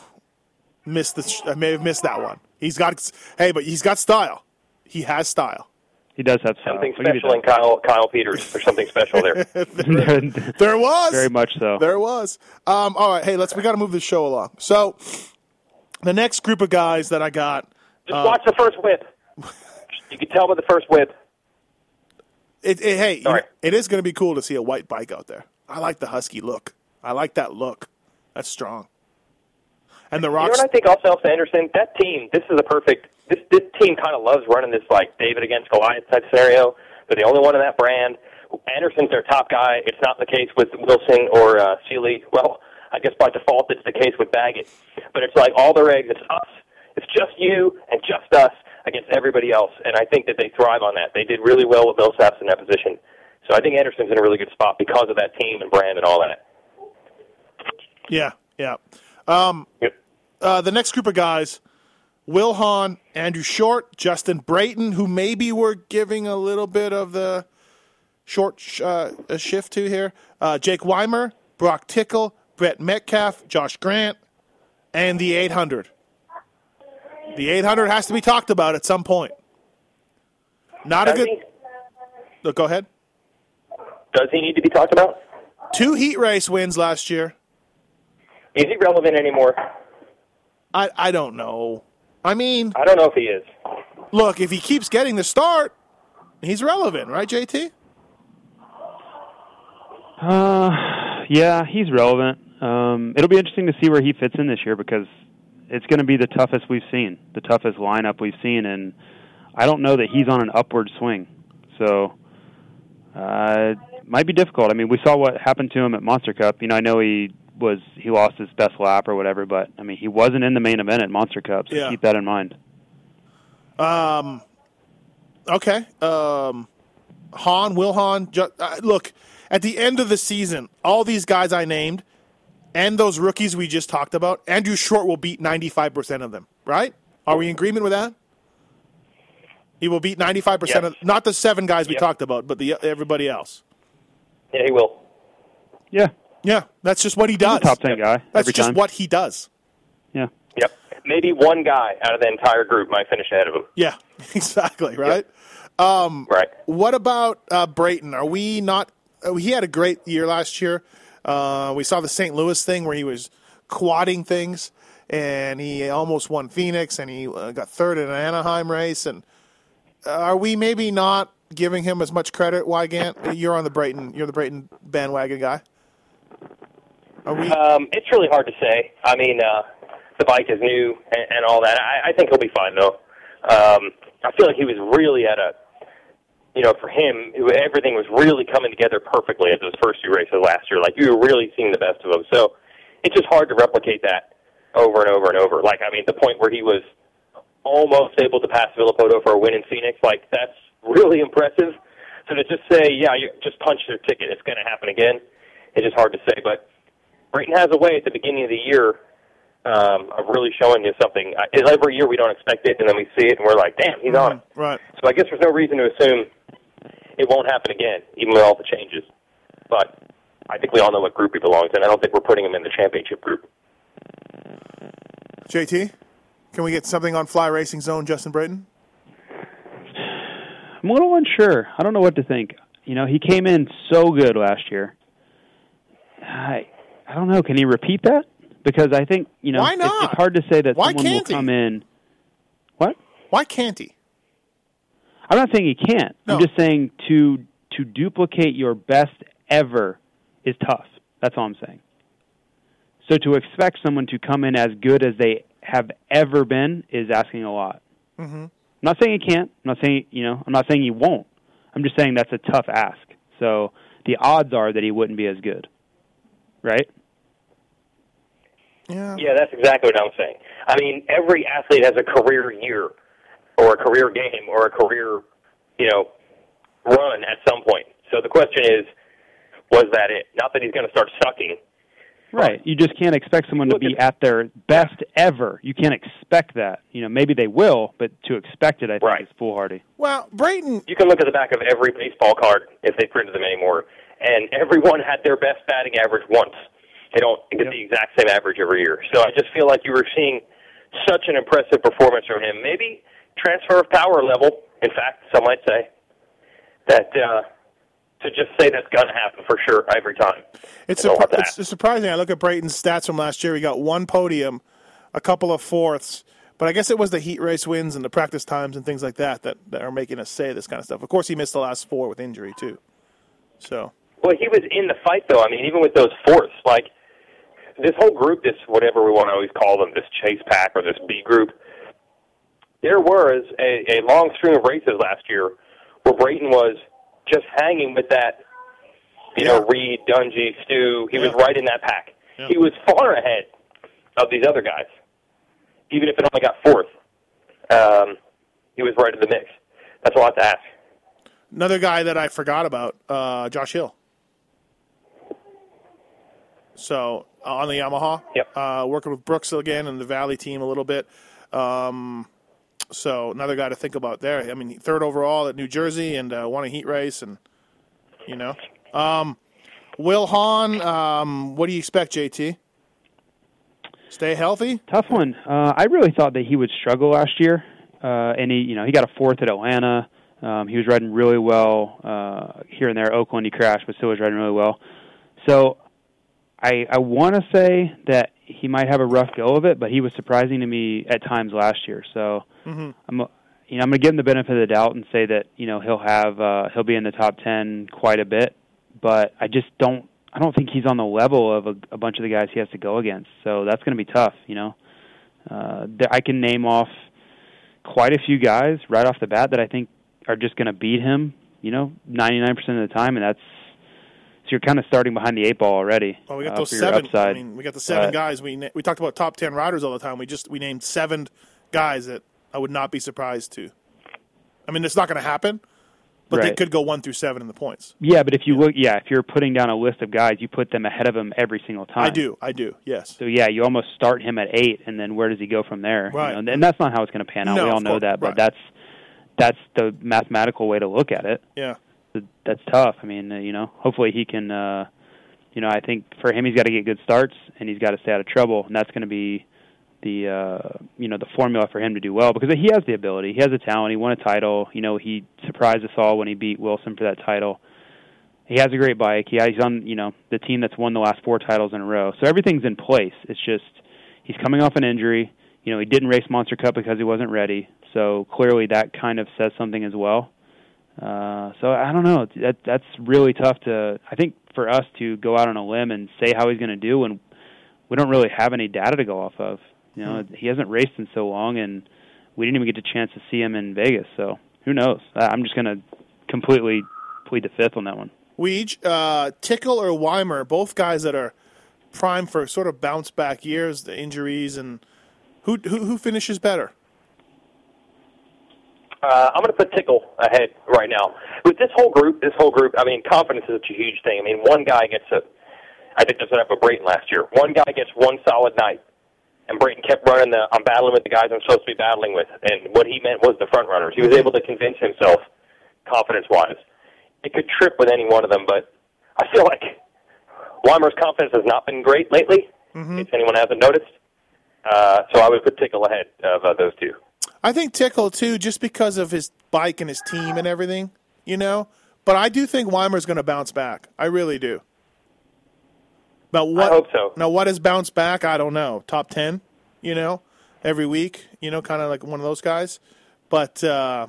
missed the, sh- I may have missed that one. He's got, hey, but he's got style. He has style. He does have style. Something I'll give you special in Kyle Kyle Peters. There's something special there. [LAUGHS] that. There was Very much so. There was. Um, all right, hey, let's. We got to move the show along. So, the next group of guys that I got, Just watch the first whip. You can tell by the first whip. it, it, hey, you know, it is going to be cool to see a white bike out there. I like the husky look. I like that look. That's strong. And the You know what I think also helps Anderson? That team, this is a perfect, this, this team kind of loves running this like David against Goliath type scenario. They're the only one in that brand. Anderson's their top guy. It's not the case with Wilson or uh, Seely. Well, I guess by default it's the case with Baggett. But it's like all their eggs, it's us. It's just you and just us against everybody else. And I think that they thrive on that. They did really well with Millsaps in that position. So I think Anderson's in a really good spot because of that team and brand and all that. yeah, yeah. Um, Yep. Uh, the next group of guys: Wil Hahn, Andrew Short, Justin Brayton, who maybe we're giving a little bit of the short sh- uh, a shift to here. Uh, Jake Weimer, Brock Tickle, Brett Metcalfe, Josh Grant, and the 800. The 800 has to be talked about at some point. Not a good. he? Look, go ahead. Does he need to be talked about? Two heat race wins last year. Is he relevant anymore? I, I don't know. I mean, I don't know if he is. look, if he keeps getting the start, he's relevant, right, JT? Uh, yeah, he's relevant. Um, it'll be interesting to see where he fits in this year because it's going to be the toughest we've seen, the toughest lineup we've seen, and I don't know that he's on an upward swing. So, uh, it might be difficult. I mean, we saw what happened to him at Monster Cup. You know, I know he was he lost his best lap or whatever, but I mean, he wasn't in the main event at Monster Cup, so Yeah. keep that in mind. Um, okay. Um, Hahn, Wil Hahn. Ju- uh, look, at the end of the season, all these guys I named and those rookies we just talked about, Andrew Short will beat 95% of them, right? Are we in agreement with that? He will beat 95% of not the seven guys we Yep. talked about, but the everybody else. Yeah, he will. Yeah, Yeah, that's just what he he's a does. top ten guy That's every just time. what he does. Yeah. Yep. Maybe one guy out of the entire group might finish ahead of him. Yeah, [LAUGHS] exactly, right? Right. What about uh, Brayton? Are we not? Uh, he had a great year last year. Uh, we saw the St. Louis thing where he was quadding things, and he almost won Phoenix, and he uh, got third in an Anaheim race. And uh, are we maybe not giving him as much credit? Weigandt, you're on the Brayton. You're the Brayton bandwagon guy. We? Um, it's really hard to say. I mean, uh, the bike is new and, and all that. I, I think he'll be fine though. Um, I feel like he was really at a, you know, for him, it, everything was really coming together perfectly at those first two races last year. Like you were really seeing the best of him. So it's just hard to replicate that over and over and over. Like I mean, the point where he was almost able to pass Villopoto for a win in Phoenix, like that's really [LAUGHS] impressive. So to just say, yeah, you just punch their ticket, it's going to happen again, it's just hard to say. But Brayton has a way at the beginning of the year um, of really showing you something. Uh, Every year we don't expect it, and then we see it, and we're like, damn, he's on it. right. So I guess there's no reason to assume it won't happen again, even with all the changes. But I think we all know what group he belongs in. I don't think we're putting him in the championship group. JT, can we get something on Fly Racing Zone, Justin Brayton? I'm a little unsure. I don't know what to think. You know, he came in so good last year. I I don't know. Can he repeat that? Because I think you know Why it's- not? It's, hard to say that Why someone will can't he? come in. What? Why can't he? I'm not saying he can't. No. I'm just saying to to duplicate your best ever is tough. That's all I'm saying. So to expect someone to come in as good as they have ever been is asking a lot. Mm-hmm. I'm not saying he can't. I'm not saying you know. I'm not saying he won't. I'm just saying that's a tough ask. So the odds are that he wouldn't be as good, right? Yeah. Yeah, that's exactly what I'm saying. I mean, every athlete has a career year or a career game or a career, you know, run at some point. So the question is, was that it? Not that he's going to start sucking. Right. You just can't expect someone to be at- at their best ever. You can't expect that. You know, maybe they will, but to expect it, I think, Right. is foolhardy. Well, Brayton. You can look at the back of every baseball card if they printed them anymore, and everyone had their best batting average once. They don't get the exact same average every year. So I just feel like you were seeing such an impressive performance from him. Maybe transfer of power level. In fact, some might say that uh, to just say that's going to happen for sure every time. It's, I don't surpri- want that. it's, it's surprising. I look at Brayton's stats from last year. He got one podium, a couple of fourths, but I guess it was the heat race wins and the practice times and things like that that, that are making us say this kind of stuff. Of course, he missed the last four with injury too. So Well, he was in the fight though. I mean, even with those fourths, like this whole group, this whatever we want to always call them, this chase pack or this B group. There was a, a long string of races last year where Brayton was just hanging with that, you know, Reed, Dungey, Stu. He was right in that pack. Yeah. He was far ahead of these other guys, even if it only got fourth. Um, he was right in the mix. That's a lot to ask. another guy that I forgot about, uh, Josh Hill. So uh, on the Yamaha, Yep. uh, working with Brooks again and the Valli team a little bit. Um, so another guy to think about there. I mean, third overall at New Jersey and uh, won a heat race, and you know, um, Wil Hahn. Um, what do you expect, JT? Stay healthy. Tough one. Uh, I really thought that he would struggle last year, uh, and he, you know, he got a fourth at Atlanta. Um, he was riding really well uh, here and there. Oakland, he crashed, but still was riding really well. So, I I want to say that he might have a rough go of it, but he was surprising to me at times last year. So, Mhm. I'm you know I'm gonna give him the benefit of the doubt and say that you know he'll have uh, he'll be in the top ten quite a bit, but I just don't I don't think he's on the level of a, a bunch of the guys he has to go against. So that's going to be tough. You know, uh, there, I can name off quite a few guys right off the bat that I think are just going to beat him. You know, 99% of the time, and that's you're kind of starting behind the eight ball already. Well, we got uh, those seven. I mean, we got the seven But- guys. We na- we talked about top ten riders all the time. We just we named seven guys that I would not be surprised to. I mean, it's not going to happen, but they could go one through seven in the points. Yeah, but if you look, yeah, if you're putting down a list of guys, you put them ahead of him every single time. I do, I do. Yes. So yeah, you almost start him at eight, and then where does he go from there? you Right. know? And that's not how it's going to pan out. No, we all know course, that, but right. that's that's the mathematical way to look at it. Yeah. Th- That's tough. I mean, uh, you know, hopefully he can. uh You know, I think for him, he's got to get good starts, and he's got to stay out of trouble, and that's going to be the uh you know the formula for him to do well because he has the ability, he has the talent, he won a title. You know, he surprised us all when he beat Wilson for that title. He has a great bike. He he's on you know the team that's won the last four titles in a row, so everything's in place. It's just he's coming off an injury. You know, he didn't race Monster Cup because he wasn't ready. So clearly that kind of says something as well. Uh, so I don't know. That that's really tough to. I think for us to go out on a limb and say how he's going to do when we don't really have any data to go off of. You know, he hasn't raced in so long, and we didn't even get a chance to see him in Vegas. So who knows? I'm just going to completely plead the fifth on that one. Weege, uh, Tickle or Weimer, both guys that are prime for sort of bounce back years, the injuries, and who who, who finishes better? Uh, I'm going to put Tickle ahead right now. With this whole group, this whole group, I mean, confidence is such a huge thing. I mean, one guy gets a, I think that's what happened with Brayton last year. One guy gets one solid night, and Brayton kept running the, I'm battling with the guys I'm supposed to be battling with. And what he meant was the front runners. He was able to convince himself, confidence-wise. It could trip with any one of them, but I feel like Weimer's confidence has not been great lately, if anyone hasn't noticed. Uh, so I would put Tickle ahead of uh, those two. I think Tickle too, just because of his bike and his team and everything, you know. But I do think Weimer's going to bounce back. I really do. But what? I hope so. Now what is bounce back? I don't know. Top ten, you know, every week, you know, kind of like one of those guys. But uh,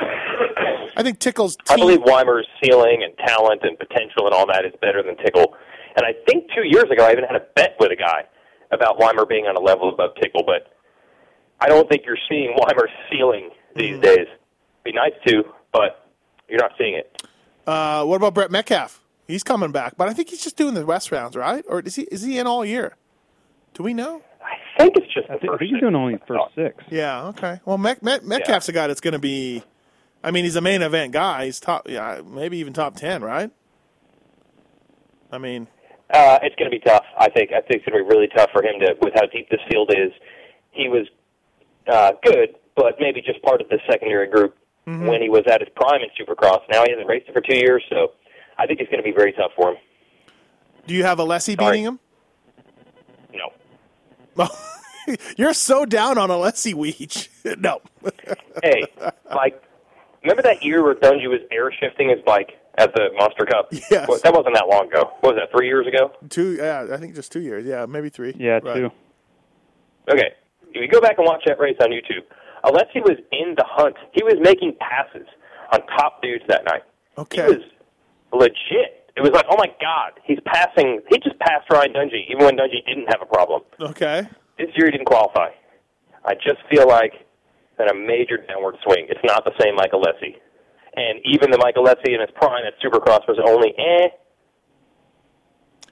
I think Tickle's I believe Weimer's ceiling and talent and potential and all that is better than Tickle. And I think two years ago I even had a bet with a guy about Weimer being on a level above Tickle, but I don't think you're seeing Weimer's ceiling these days. Be nice to, but you're not seeing it. Uh, what about Brett Metcalfe? He's coming back, but I think he's just doing the West rounds, right? Or is he is he in all year? Do we know? I think it's just I the think, I first think he's doing only first six. Yeah. Okay. Well, Met, Met, Metcalfe's a guy that's going to be. I mean, he's a main event guy. He's top. Yeah, maybe even top ten, right? I mean, Uh, it's going to be tough. I think. I think it's going to be really tough for him to, with how deep this field is. He was uh, good, but maybe just part of the secondary group when he was at his prime in Supercross. Now he hasn't raced it for two years, so I think it's going to be very tough for him. do you have Alessi Sorry. beating him? No. [LAUGHS] You're so down on Alessi Weege. [LAUGHS] no. hey, like, remember that year where Dungey was air shifting his bike at the Monster Cup? Yes. Well, that wasn't that long ago. What was that? Three years ago? two. Yeah, I think just two years. Yeah, maybe three. Yeah, Right. two. Okay. If you go back and watch that race on YouTube, Alessi was in the hunt. He was making passes on top dudes that night. Okay. He was legit. It was like, oh my God, he's passing. He just passed Ryan Dungey, even when Dungey didn't have a problem. Okay. This year he didn't qualify. I just feel like in a major downward swing. It's not the same Michael Lessie. And even the Michael Lessie in his prime at Supercross was only eh.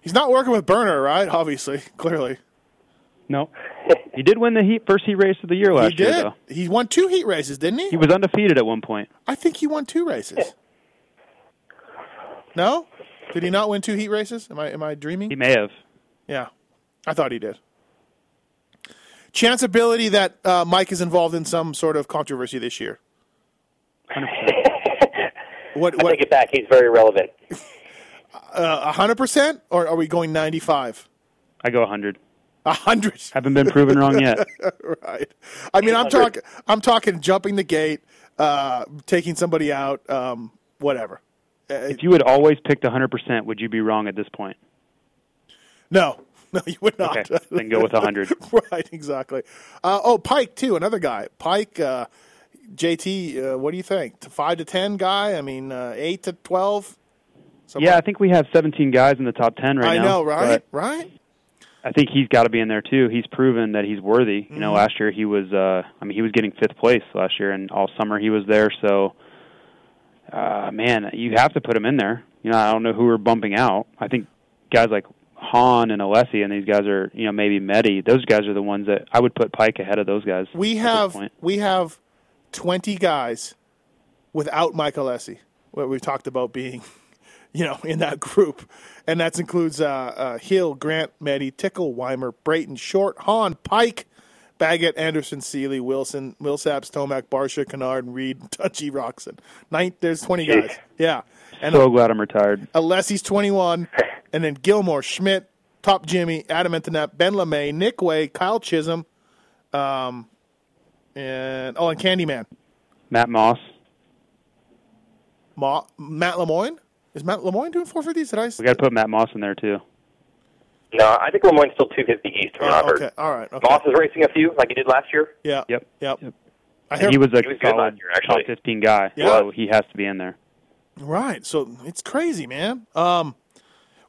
He's not working with Burner, right? Obviously, [LAUGHS] clearly. No, he did win the heat first heat race of the year last he year, did. though. He won two heat races, didn't he? He was undefeated at one point. I think he won two races. No? Did he not win two heat races? Am I am I dreaming? He may have. Yeah, I thought he did. Chance ability that uh, Mike is involved in some sort of controversy this year. What? I What? take it back. He's very relevant. [LAUGHS] A hundred percent, or are we going ninety-five? I go 100. A hundred. Haven't been proven wrong yet. [LAUGHS] right. I mean, I'm talking. I'm talking jumping the gate, uh, taking somebody out, um, whatever. Uh, If you had always picked 100%, would you be wrong at this point? no, [LAUGHS] no, you would not. Okay, then go with 100. [LAUGHS] right. Exactly. Uh, oh, Pike too. Another guy. Pike. Uh, JT. Uh, what do you think? To five to ten guy. I mean, uh, eight to twelve. Yeah, I think we have 17 guys in the top 10 right I now. I know, right? but Right. I think he's got to be in there too. He's proven that he's worthy. You know, Mm-hmm. last year he was uh I mean he was getting 5th place last year and all summer he was there, so uh man, you have to put him in there. You know, I don't know who we're bumping out. I think guys like Hahn and Alessi and these guys are, you know, maybe Medi. Those guys are the ones that I would put Pike ahead of those guys. We have we have twenty guys without Michael Alessi. What we've talked about being, you know, in that group, and that includes uh, uh, Hill, Grant, Meddy, Tickle, Weimer, Brayton, Short, Hahn, Pike, Baggett, Anderson, Seely, Wilson, Millsaps, Tomac, Barcia, Canard, Reed, [LAUGHS] Touchy, Roczen. Ninth, there's twenty Jeez. guys. Yeah, and so glad I'm retired. Alessi's 21, [LAUGHS] and then Gilmore, Schmidt, Top Jimmy, Adam Enticknap, Ben LaMay, Nick Wey, Kyle Chisholm, um, and oh, and Candyman, Matt Moss. Ma- Matt Lemoine. Is Matt Lemoine doing 450s? Did I? We got to put Matt Moss in there too. No, I think Lemoine's still 250 east from what I've heard. okay, all right, okay. Moss is racing a few like he did last year. Yeah. Yep. Yep. Yep. I And hear, he was a He was good solid last year, actually. top 15 guy, Yeah. so he has to be in there. right. So it's crazy, man. Um,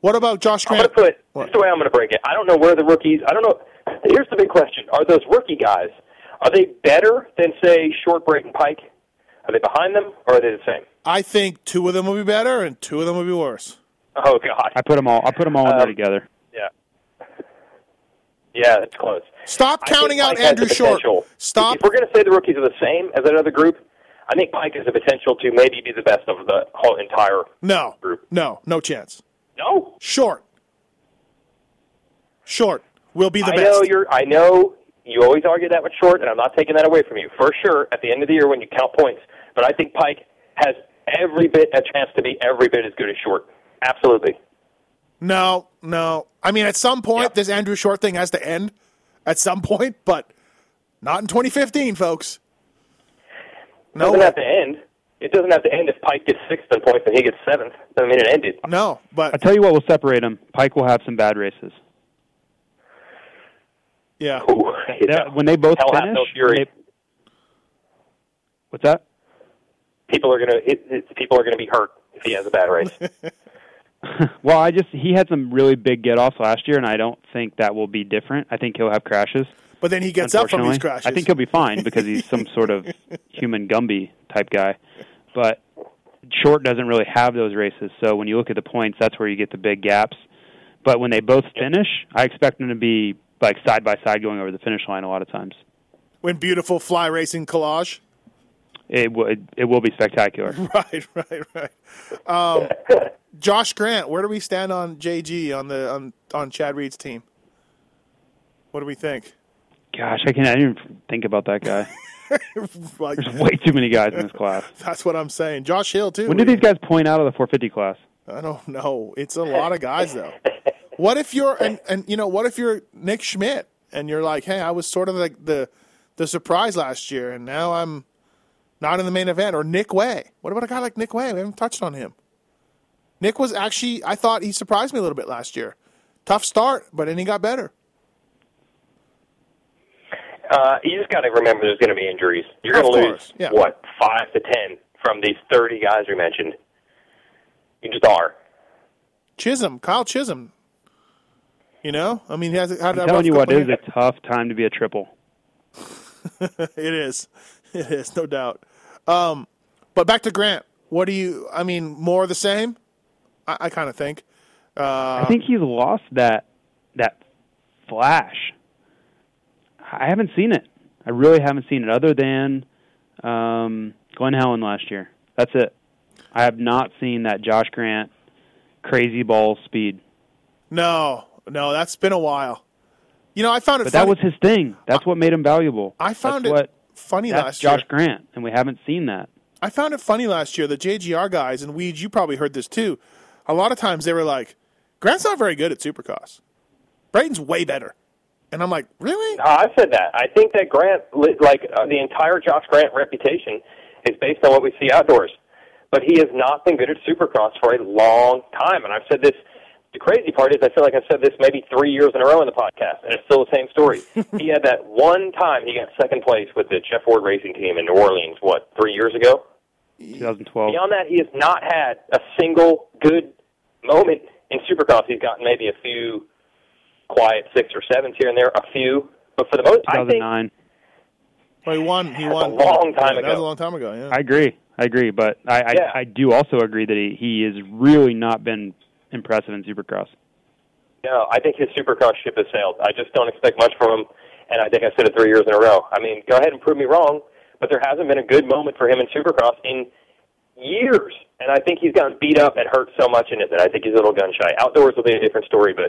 what about Josh I'm Grant? going to put What? this is the way I'm going to break it. I don't know where the rookies. I don't know. Here's the big question: Are those rookie guys? Are they better than say Short Break and Pike? Are they behind them, or are they the same? I think two of them will be better, and two of them will be worse. Oh God, I put them all. I put them all in there Um, together. yeah, [LAUGHS] yeah, it's close. Stop I counting out Pike Andrew Short. potential- Stop. If we're going to say the rookies are the same as another group, I think Pike has the potential to maybe be the best of the whole entire No. group. No. No chance. No, Short. Short will be the I best. know you're. I know you always argue that with Short, and I'm not taking that away from you for sure. At the end of the year, when you count points, but I think Pike has every bit a chance to be every bit as good as Short. Absolutely. No, no. I mean, at some point, Yeah. this Andrew Short thing has to end. At some point, but not in 2015, folks. No, it doesn't have to end. It doesn't have to end if Pike gets sixth in points and he gets seventh. Doesn't mean it ended. no. But I tell you what will separate them. Pike will have some bad races. yeah, Ooh, That- when they both Hell finish, no fury. they- what's that? People are gonna it, it, people are gonna be hurt if he has a bad race. [LAUGHS] Well, I just he had some really big get offs last year, and I don't think that will be different. I think he'll have crashes. but then he gets up from unfortunately. these crashes. I think he'll be fine because he's some sort of human Gumby type guy. But Short doesn't really have those races, so when you look at the points, that's where you get the big gaps. But when they both finish, I expect them to be like side by side going over the finish line a lot of times. when beautiful fly racing collage. It will it will be spectacular. [LAUGHS] Right, right, right. Um, Josh Grant, where do we stand on JG on the on on Chad Reed's team? What do we think? Gosh, I can't I didn't even think about that guy. [LAUGHS] Like, There's way too many guys in this class. [LAUGHS] that's what I'm saying. Josh Hill too. When did these guys point out of the 450 class? I don't know. It's a lot of guys though. What if you're and and you know what if you're Nick Schmidt and you're like, hey, I was sort of like the the surprise last year, and now I'm not in the main event. Or Nick Wey. What about a guy like Nick Wey? We haven't touched on him. Nick was actually I thought he surprised me a little bit last year. Tough start, but then he got better. Uh, you just got to remember there's going to be injuries. You're going to lose yeah. what five to ten from these 30 guys we mentioned. You just are. Chisholm, Kyle Chisholm. You know, I mean, he has had I'm that telling you rough what, it is a tough time to be a triple. [LAUGHS] it is. It is, no doubt. Um, but back to Grant. What do you? I mean, more of the same. I, I kind of think. Uh, I think he's lost that that flash. I haven't seen it. I really haven't seen it, other than um, Glenn Helen last year. That's it. I have not seen that Josh Grant crazy ball speed. no, no, that's been a while. You know, I found it. But funny. that was his thing. That's what made him valuable. I found That's it what, funny that's last Josh year. Grant, and we haven't seen that. I found it funny last year. The JGR guys and Weeds, you probably heard this too. A lot of times they were like, "Grant's not very good at Supercross. Brayton's way better." And I'm like, really? No, I said that. I think that Grant, like uh, the entire Josh Grant reputation, is based on what we see outdoors. But he has not been good at Supercross for a long time, and I've said this. The crazy part is, I feel like I've said this maybe three years in a row in the podcast, and it's still the same story. [LAUGHS] he had that one time he got second place with the Jeff Ford Racing Team in New Orleans. What three years ago? 2012. Beyond that, he has not had a single good moment in Supercross. He's gotten maybe a few quiet six or sevens here and there, a few, but for the most, I think 2009. Well, he won. He won a long time yeah, That was a long time ago. Yeah. I agree. I agree, but I I, Yeah. I do also agree that he he has really not been impressive in Supercross. No, I think his Supercross ship has sailed. I just don't expect much from him, and I think I said it three years in a row. I mean, go ahead and prove me wrong, but there hasn't been a good moment for him in Supercross in years, and I think he's gotten beat up and hurt so much in it that I think he's a little gun shy. Outdoors will be a different story, but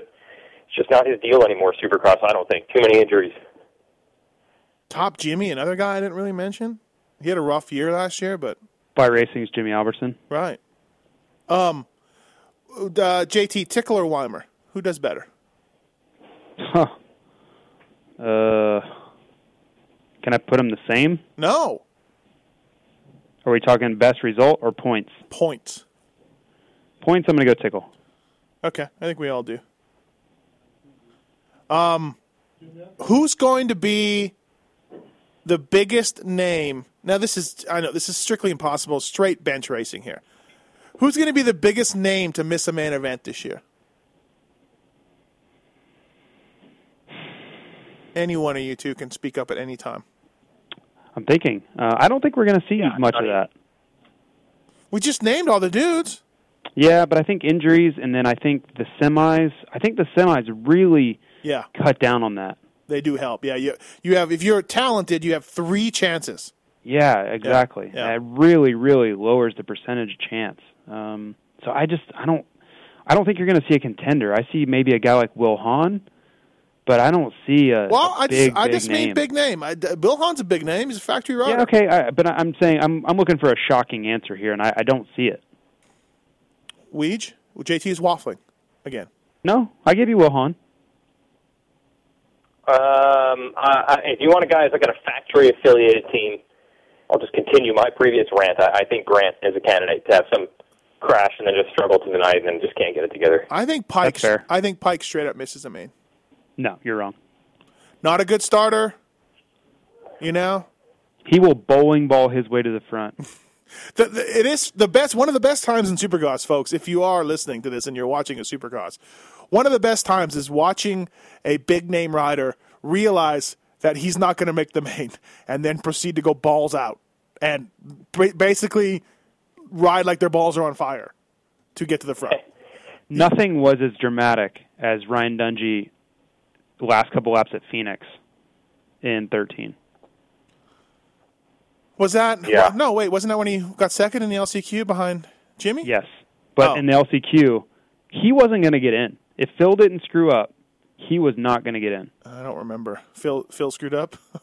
it's just not his deal anymore. Supercross, I don't think. Too many injuries. Top Jimmy, another guy I didn't really mention. He had a rough year last year, but By Racing's Jimmy Albertson. right. Um, uh, JT Tickler Weimer. Who does better? Huh. Uh, can I put them the same? No Are we talking best result or points? points. Points. I'm going to go tickle. Okay, I think we all do. Um, who's going to be the biggest name? Now, this is I know this is strictly impossible. Straight bench racing here. Who's going to be the biggest name to miss a main event this year? Any one of you two can speak up at any time. I'm thinking. Uh, I don't think we're going to see Yeah, much of that. We just named all the dudes. Yeah, but I think injuries and then I think the semis. I think the semis really Yeah, cut down on that. they do help. Yeah, you you have if you're talented, you have three chances. Yeah, exactly. yeah. It really, really lowers the percentage chance. Um, so I just, I don't, I don't think you're going to see a contender. I see maybe a guy like Wil Hahn, but I don't see a, Well, a I big, just I big just name. mean big name. I, Wil Hahn's a big name. He's a factory rider. Yeah, okay, I, but I- I'm saying I'm, I'm looking for a shocking answer here, and I, I don't see it. Weege, well, JT is waffling again. No, I give you Wil Hahn. Um, I, I, if you want a guy who's like a factory affiliated team, I'll just continue my previous rant. I, I think Grant is a candidate to have some crash and then just struggle to the night and then just can't get it together. I think Pike. Fair. I think Pike straight up misses a main. No, you're wrong. Not a good starter. You know, He will bowling ball his way to the front. [LAUGHS] the, the, it is the best. One of the best times in Supercross, folks. If you are listening to this and you're watching a Supercross, one of the best times is watching a big name rider realize that he's not going to make the main, and then proceed to go balls out and basically ride like their balls are on fire to get to the front. [LAUGHS] Nothing was as dramatic as Ryan Dungey last couple laps at Phoenix in 13. Was that? Yeah. No, wait. Wasn't that when he got second in the LCQ behind Jimmy? Yes, but Oh. in the LCQ, he wasn't going to get in. If Phil didn't screw up, he was not going to get in. I don't remember. Phil Phil screwed up. [LAUGHS]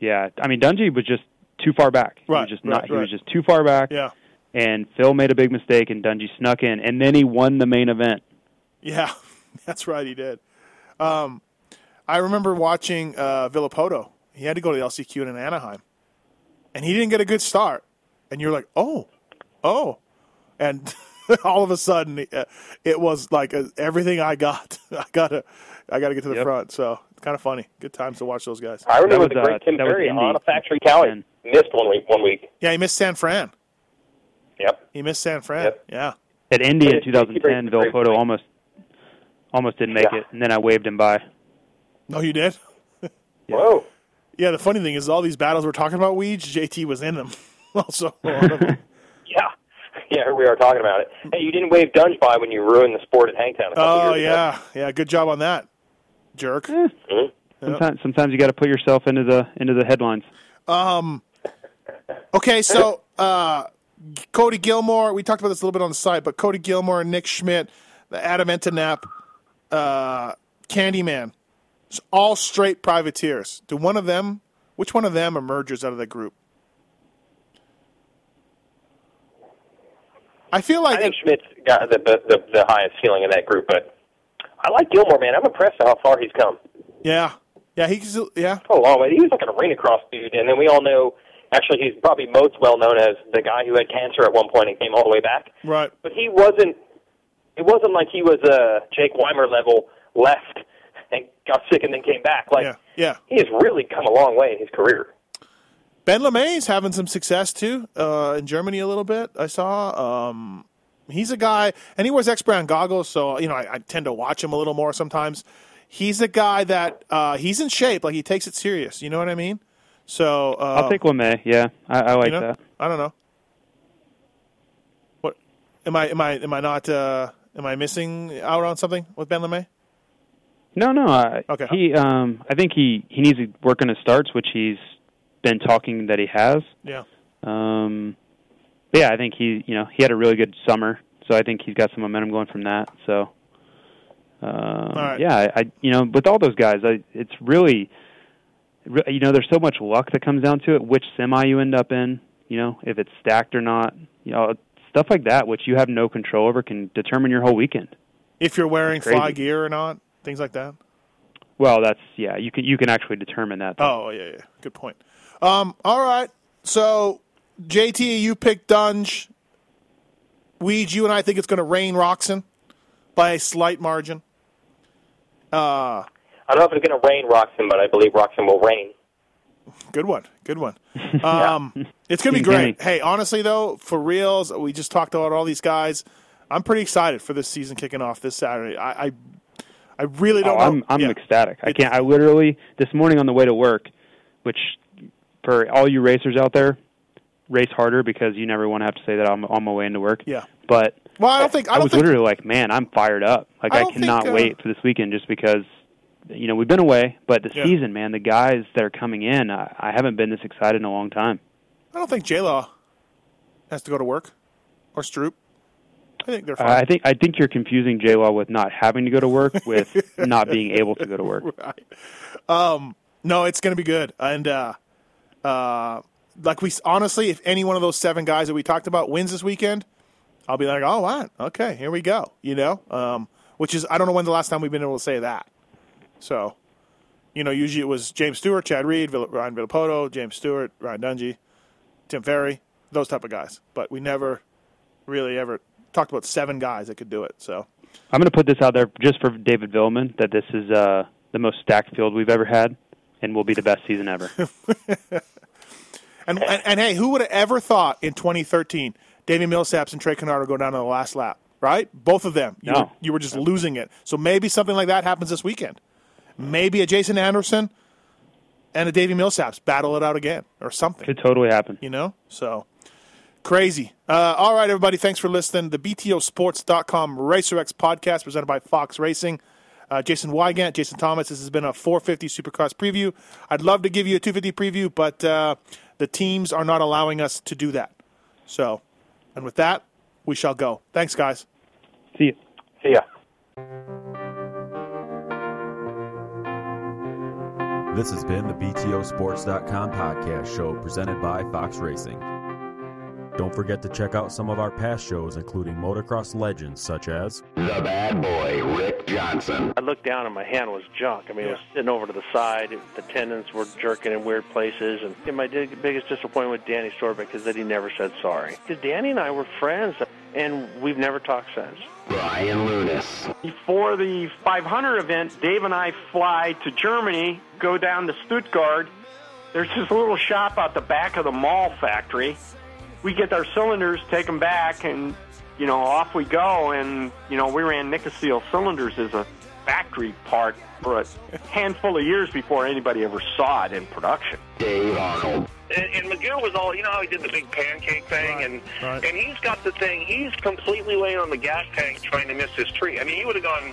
Yeah, I mean Dungey was just too far back. He Right, was just right, not. He right. was just too far back. yeah. And Phil made a big mistake, and Dungey snuck in, and then he won the main event. Yeah, [LAUGHS] that's right. He did. Um, I remember watching uh, Villopoto. He had to go to the LCQ in Anaheim, and he didn't get a good start. And you're like, oh, oh, and [LAUGHS] all of a sudden, uh, it was like uh, everything I got. [LAUGHS] I gotta, I gotta get to the Yep. front. So kind of funny. Good times to watch those guys. I remember That the great uh, Tim that Ferry on a factory Kawi And- missed one week. One week. Yeah, he missed San Fran. Yep. He missed San Fran. Yep. At Yeah. Indy in it's- it's great- 2010, it's great almost almost didn't make Yeah. it, and then I waved him by. No, you did. [LAUGHS] Whoa. Yeah. The funny thing is, all these battles we're talking about, Weege, JT was in them. [LAUGHS] also, one of them. [LAUGHS] Yeah. Yeah, we are talking about it. Hey, you didn't wave Dunge by when you ruined the sport at Hangtown a oh years ago. yeah, yeah. Good job on that, jerk. Mhm. Sometimes, sometimes you got to put yourself into the into the headlines. Um. Okay, so uh, Cody Gilmore, we talked about this a little bit on the site, but Cody Gilmore, Nick Schmidt, the Adam Enticknap, uh, Candyman, it's all straight privateers. Do one of them, which one of them emerges out of that group? I feel like I think Schmidt's got the, the the highest ceiling in that group, but I like Gilmore, man. I'm impressed at how far he's come. Yeah, Yeah, he's yeah. a long way. He was like an arena cross dude, and then we all know. Actually, he's probably most well known as the guy who had cancer at one point and came all the way back. Right. But he wasn't. It wasn't like he was a Jake Weimer level left and got sick and then came back. Like Yeah. Yeah. he has really come a long way in his career. Ben LaMay's having some success too uh, in Germany a little bit. I saw. Um, he's a guy, and he wears X Brand goggles, so you know I, I tend to watch him a little more sometimes. He's a guy that uh, he's in shape, like he takes it serious. You know what I mean? So uh, I'll take LaMay. Yeah, I, I like you know? that. I don't know. What am I? Am I? Am I not? Uh, am I missing out on something with Ben LaMay? No, no. I, Okay. He, um, I think he he needs to work on his starts, which he's been talking that he has. Yeah. Um, but yeah, I think he, you know, he had a really good summer, so I think he's got some momentum going from that. So, um, right. yeah, I, I, you know, with all those guys, I, it's really, re- you know, there's so much luck that comes down to it. Which semi you end up in, you know, if it's stacked or not, you know, stuff like that, which you have no control over, can determine your whole weekend. If you're wearing fly gear or not, things like that. Well, that's yeah, you can you can actually determine that. Oh yeah, yeah. Good point. Um, all right. So JT, you picked Dunge. Weege, you and I think it's going to rain Roczen by a slight margin. Uh, I don't know if it's going to rain Roczen, but I believe Roczen will rain. good one. Good one. [LAUGHS] Um, it's going to be great. Kenny. Hey, honestly though, for reals, we just talked about all these guys. I'm pretty excited for this season kicking off this Saturday. I, I, I really don't Oh, know. I'm I'm Yeah. ecstatic. I can't. I literally this morning on the way to work, which for all you racers out there, race harder because you never want to have to say that I'm on my way into work. Yeah. But Well, I don't think. I I, don't was think. literally like, man, I'm fired up. Like I I, cannot think, uh, wait for this weekend just because you know we've been away, but the Yeah. season, man, the guys that are coming in, I, I haven't been this excited in a long time. I don't think J Law has to go to work or Stroop. I think they're Uh, fine. I think I think you're confusing J Law with not having to go to work with [LAUGHS] not being able to go to work. right. Um, no, it's going to be good. And uh, uh, like we honestly, if any one of those seven guys that we talked about wins this weekend, I'll be like, oh, wow, okay, here we go. You know, um, which is I don't know when the last time we've been able to say that. So, you know, usually it was James Stewart, Chad Reed, Vill- Ryan Villopoto, James Stewart, Ryan Dungey, Tim Ferry, those type of guys. But we never really ever talked about seven guys that could do it. So. I'm going to put this out there just for David Villman that this is uh, the most stacked field we've ever had, and will be the best season ever. [LAUGHS] And, and, and hey, who would have ever thought in 2013 Davi Millsaps and Trey would go down to the last lap, right? Both of them. You, No. were, you were just losing it. So maybe something like that happens this weekend. Maybe a Jason Anderson and a Davi Millsaps battle it out again or something, Could totally happen. you know? So crazy. Uh, all right, everybody. Thanks for listening. The BTOsports.com RacerX podcast presented by Fox Racing. Uh, Jason Weigandt, Jason Thomas. This has been a 450 Supercross preview. I'd love to give you a 250 preview, but uh, the teams are not allowing us to do that. So, and with that, we shall go. Thanks, guys. See you. See ya. This has been the BTOsports.com podcast show presented by Fox Racing. Don't forget to check out some of our past shows, including motocross legends such as The bad boy, Rick Johnson. I looked down and my hand was junk. I mean, it was sitting over to the side. The tendons were jerking in weird places. And, and my biggest disappointment with Danny Sorbeck is that he never said sorry. Because Danny and I were friends, and we've never talked since. Brian Lunas. Before the 500 event, Dave and I fly to Germany, go down to Stuttgart. There's this little shop out the back of the Mahle factory. We get our cylinders, take them back, and, you know, off we go. And, you know, we ran Nikasil cylinders as a factory part for a handful of years before anybody ever saw it in production. Dave Arnold. And, and McGill was all, you know how he did the big pancake thing, and right. and he's got the thing. He's completely laying on the gas tank trying to miss his tree. I mean, he would have gone